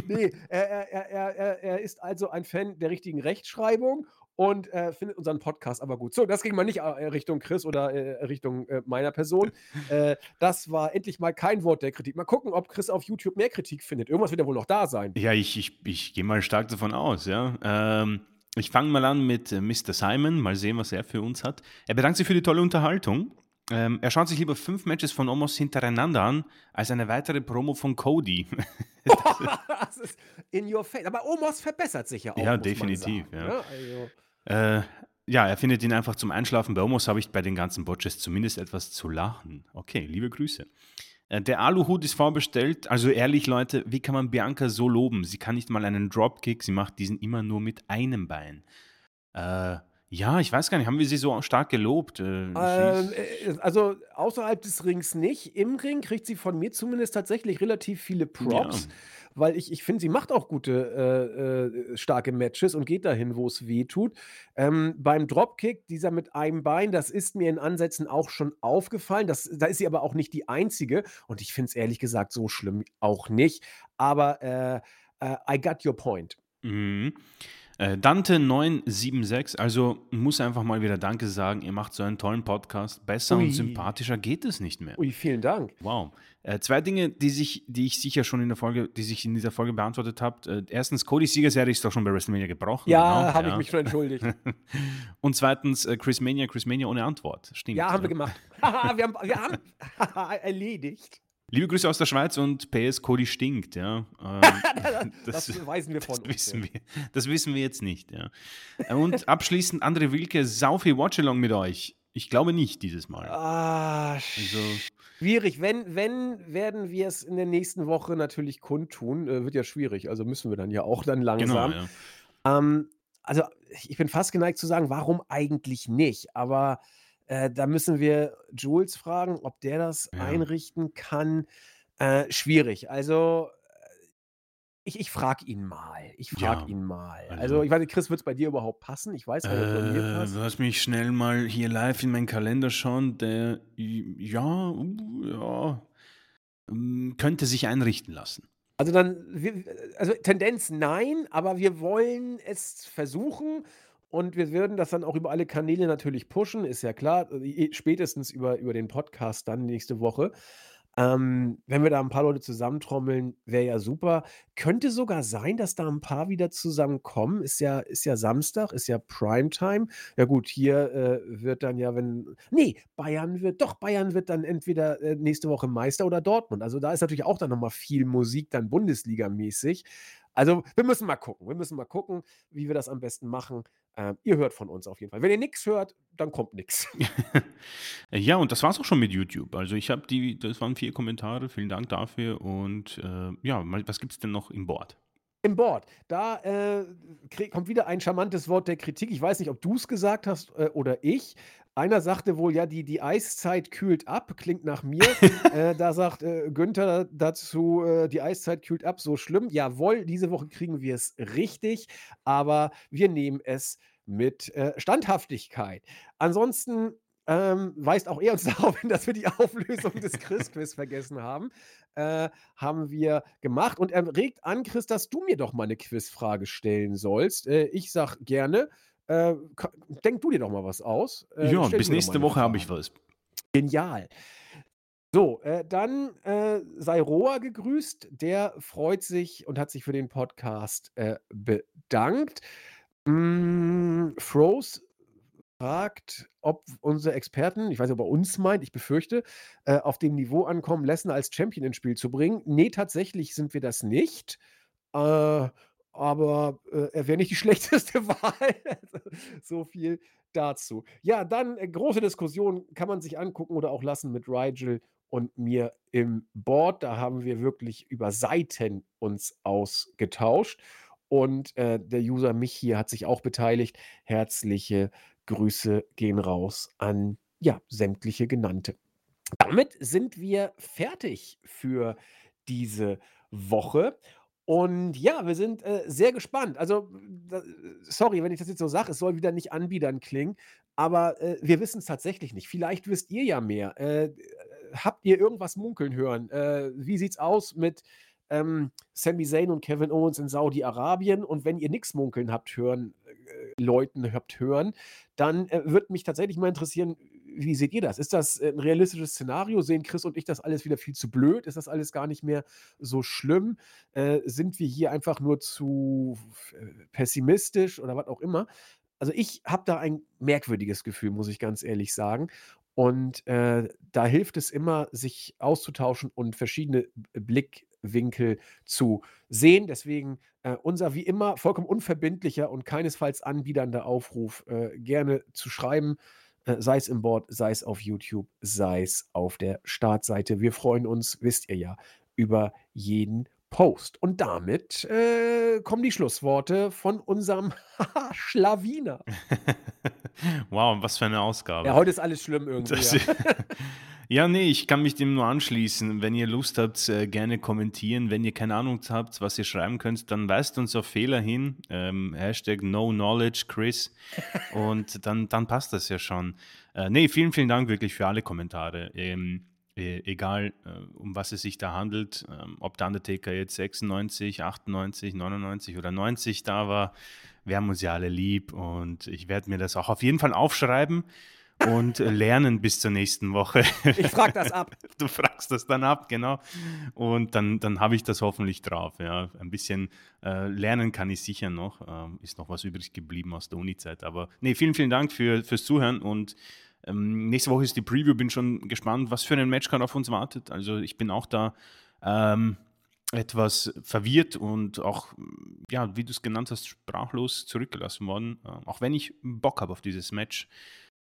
Nee, er, er, er- er ist also ein Fan der richtigen Rechtschreibung und äh, findet unseren Podcast aber gut. So, das ging mal nicht äh, Richtung Chris oder äh, Richtung äh, meiner Person. <laughs> Äh, das war endlich mal kein Wort der Kritik. Mal gucken, ob Chris auf YouTube mehr Kritik findet. Irgendwas wird ja wohl noch da sein.
Ja, ich, ich, ich gehe mal stark davon aus, ja. Ähm, ich fange mal an mit äh, Mr. Simon, mal sehen, was er für uns hat. Er bedankt sich für die tolle Unterhaltung. Ähm, er schaut sich lieber fünf Matches von Omos hintereinander an, als eine weitere Promo von Cody. <laughs> <laughs>
das ist in your face. Aber Omos verbessert sich ja auch.
Ja, definitiv,
sagen,
ja.
ne? Also,
Äh, ja, er findet ihn einfach zum Einschlafen. Bei Omos habe ich bei den ganzen Botches zumindest etwas zu lachen. Okay, liebe Grüße. Äh, der Aluhut ist vorbestellt. Also ehrlich, Leute, wie kann man Bianca so loben? Sie kann nicht mal einen Dropkick, sie macht diesen immer nur mit einem Bein. Äh, ja, ich weiß gar nicht, haben wir sie so stark gelobt? Äh,
Ähm, äh, also außerhalb des Rings nicht. Im Ring kriegt sie von mir zumindest tatsächlich relativ viele Props, weil ich, ich finde, sie macht auch gute, äh, äh, starke Matches und geht dahin, wo es weh tut. Ähm, beim Dropkick, dieser mit einem Bein, das ist mir in Ansätzen auch schon aufgefallen. Das, da ist sie aber auch nicht die einzige. Und ich finde es ehrlich gesagt so schlimm auch nicht. Aber äh, äh, I got your point.
Mhm. Äh, Dante976, also muss einfach mal wieder Danke sagen. Ihr macht so einen tollen Podcast. Besser
Ui.
und sympathischer geht es nicht mehr.
Ui, vielen Dank.
Wow. Äh, zwei Dinge, die, sich, die ich sicher schon in der Folge, die sich in dieser Folge beantwortet habe. Äh, erstens, Codys Siegerserie ist doch schon bei WrestleMania gebrochen.
Ja,
genau,
habe ich mich schon entschuldigt. <laughs>
Und zweitens, äh, Chris Mania, Chris Mania ohne Antwort. Stimmt.
Ja, haben wir gemacht. <laughs> Wir haben, wir haben <laughs> erledigt.
Liebe Grüße aus der Schweiz und PS Cody stinkt, ja. <laughs> Ähm,
Das, beweisen wir von
Das
uns.
wissen wir, das wissen wir jetzt nicht, ja. Und <laughs> abschließend, André Wilke, sau viel Watchalong mit euch. Ich glaube nicht dieses Mal.
Ah,
Also,
schwierig. Wenn, wenn, werden wir es in der nächsten Woche natürlich kundtun. Äh, wird ja schwierig. Also müssen wir dann ja auch dann
genau,
langsam.
ja.
Ähm, also ich bin fast geneigt zu sagen, warum eigentlich nicht? Aber äh, da müssen wir Jules fragen, ob der das
Ja.
einrichten kann. Äh, schwierig. Also ich, ich frage ihn mal. Ich frage
Ja,
ihn mal. Also,
also-
ich weiß nicht, Chris, wird es bei dir überhaupt passen? Ich weiß, weil er bei mir
Äh,
passt.
lass mich schnell mal hier live in meinen Kalender schauen. Der, ja, uh, ja, ähm, könnte sich einrichten lassen.
Also dann, wir, also Tendenz nein, aber wir wollen es versuchen und wir würden das dann auch über alle Kanäle natürlich pushen, ist ja klar, äh, spätestens über, über den Podcast dann nächste Woche. Ähm, wenn wir da ein paar Leute zusammentrommeln, wäre ja super. Könnte sogar sein, dass da ein paar wieder zusammenkommen. Ist ja, ist ja Samstag, ist ja Primetime. Ja gut, hier äh, wird dann ja, wenn. Nee, Bayern wird, doch, Bayern wird dann entweder äh, nächste Woche Meister oder Dortmund. Also da ist natürlich auch dann nochmal viel Musik, dann Bundesliga-mäßig. Also wir müssen mal gucken. Wir müssen mal gucken, wie wir das am besten machen. Ähm, ihr hört von uns auf jeden Fall. Wenn ihr nichts hört, dann kommt nichts. <laughs>
ja, und das war's auch schon mit YouTube. Also ich habe die, das waren vier Kommentare, vielen Dank dafür. Und äh, ja, was gibt's denn noch im Board?
Im Board, da, äh, kommt wieder ein charmantes Wort der Kritik. Ich weiß nicht, ob du's gesagt hast, äh, oder ich. Einer sagte wohl: „Ja, die die Eiszeit kühlt ab“, klingt nach mir. <laughs> Äh, da sagt, äh, Günther dazu, äh: „Die Eiszeit kühlt ab, so schlimm.“ Jawohl, diese Woche kriegen wir's richtig, aber wir nehmen es mit, äh, Standhaftigkeit. Ansonsten, ähm, weist auch er uns <laughs> darauf hin, dass wir die Auflösung des Chris-Quiz vergessen haben. Äh, haben wir gemacht und er regt an, Chris, dass du mir doch mal 'ne Quizfrage stellen sollst. Äh, ich sage gerne, äh, denk du dir doch mal was aus. Äh,
Ja, bis nächste Woche habe ich was.
Genial. So, äh, dann, äh, sei Roa gegrüßt. Der freut sich und hat sich für den Podcast, äh, bedankt. Hm, Froze fragt, ob unsere Experten, ich weiß nicht, ob er uns meint, ich befürchte, äh, auf dem Niveau ankommen, Lesnar als Champion ins Spiel zu bringen. Ne, tatsächlich sind wir das nicht. Äh, aber, äh, er wäre nicht die <laughs> schlechteste Wahl. So viel dazu. Ja, dann, äh, große Diskussion kann man sich angucken oder auch lassen mit Rigel und mir im Board. Da haben wir wirklich über Seiten uns ausgetauscht und, äh, der User mich hier hat sich auch beteiligt. Herzliche Grüße gehen raus an, ja, sämtliche Genannte. Damit sind wir fertig für diese Woche. Und ja, wir sind, äh, sehr gespannt. Also, da sorry, wenn ich das jetzt so sage, es soll wieder nicht anbiedernd klingen, aber, äh, wir wissen's tatsächlich nicht. Vielleicht wisst ihr ja mehr. Äh, habt ihr irgendwas munkeln hören? Äh, wie sieht's aus mit, ähm, Sami Zayn und Kevin Owens in Saudi-Arabien? Und wenn ihr nix munkeln habt hören äh, Leuten habt hören, dann, äh, würde mich tatsächlich mal interessieren, wie seht ihr das? Ist das, äh, 'n realistisches Szenario? Sehen Chris und ich das alles wieder viel zu blöd? Ist das alles gar nicht mehr so schlimm? Äh, sind wir hier einfach nur zu äh, pessimistisch oder was auch immer? Also, ich habe da ein merkwürdiges Gefühl, muss ich ganz ehrlich sagen. Und, äh, da hilft es immer, sich auszutauschen und verschiedene Blickwinkel zu sehen. Deswegen, äh, unser wie immer vollkommen unverbindlicher und keinesfalls anbiedernder Aufruf, äh, gerne zu schreiben, äh, sei's im Board, sei's auf YouTube, sei's auf der Startseite. Wir freuen uns, wisst ihr ja, über jeden Post. Und damit, äh, kommen die Schlussworte von unserem <laughs> Schlawiner.
Wow, was für eine
Ja,
Ausgabe.
heute ist alles schlimm irgendwie,
Das
ja. <laughs>
ja, ne, ich kann mich dem nur anschließen. Wenn ihr Lust habt, äh, gerne kommentieren. Wenn ihr keine Ahnung habt, was ihr schreiben könnt, dann weist uns auf Fehler hin, ähm, Hashtag #NoKnowledgeChris und dann dann passt das ja schon. Äh, ne, vielen, vielen Dank wirklich für alle Kommentare. Ähm, egal, äh, um was es sich da handelt, ähm, ob der Undertaker jetzt 96, 98, 99 oder 90 da war. Wir haben uns ja alle lieb und ich werde mir das auch auf jeden Fall aufschreiben und <laughs> lernen bis zur nächsten Woche.
Ich frage das ab. <laughs>
Du fragst das dann ab, genau. Und dann dann habe ich das hoffentlich drauf, ja. Ein bisschen, äh, lernen kann ich sicher noch. Ähm, ist noch was übrig geblieben aus der Unizeit. Aber ne, vielen, vielen Dank für fürs Zuhören und, ähm, nächste Woche ist die Preview. Bin schon gespannt, was für 'nen Matchcard auf uns wartet. Also, ich bin auch da, ähm, etwas verwirrt und auch, ja, wie du's genannt hast, sprachlos zurückgelassen worden, äh, auch wenn ich Bock habe auf dieses Match.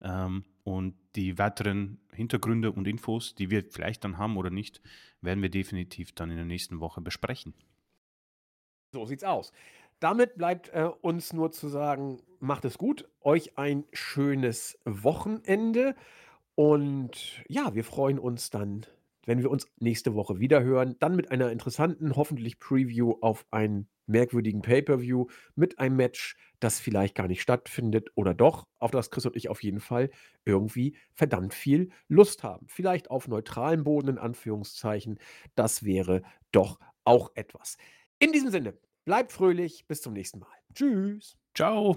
Ähm, und die weiteren Hintergründe und Infos, die wir vielleicht dann haben oder nicht, werden wir definitiv dann in der nächsten Woche besprechen.
So sieht's aus. Damit bleibt, äh, uns nur zu sagen, macht es gut, euch ein schönes Wochenende und ja, wir freuen uns dann, wenn wir uns nächste Woche wiederhören, dann mit einer interessanten, hoffentlich Preview auf einen merkwürdigen Pay-per-View mit einem Match, das vielleicht gar nicht stattfindet oder doch, auf das Chris und ich auf jeden Fall irgendwie verdammt viel Lust haben. Vielleicht auf neutralem Boden in Anführungszeichen. Das wäre doch auch etwas. In diesem Sinne, bleibt fröhlich, bis zum nächsten Mal. Tschüss.
Tschau.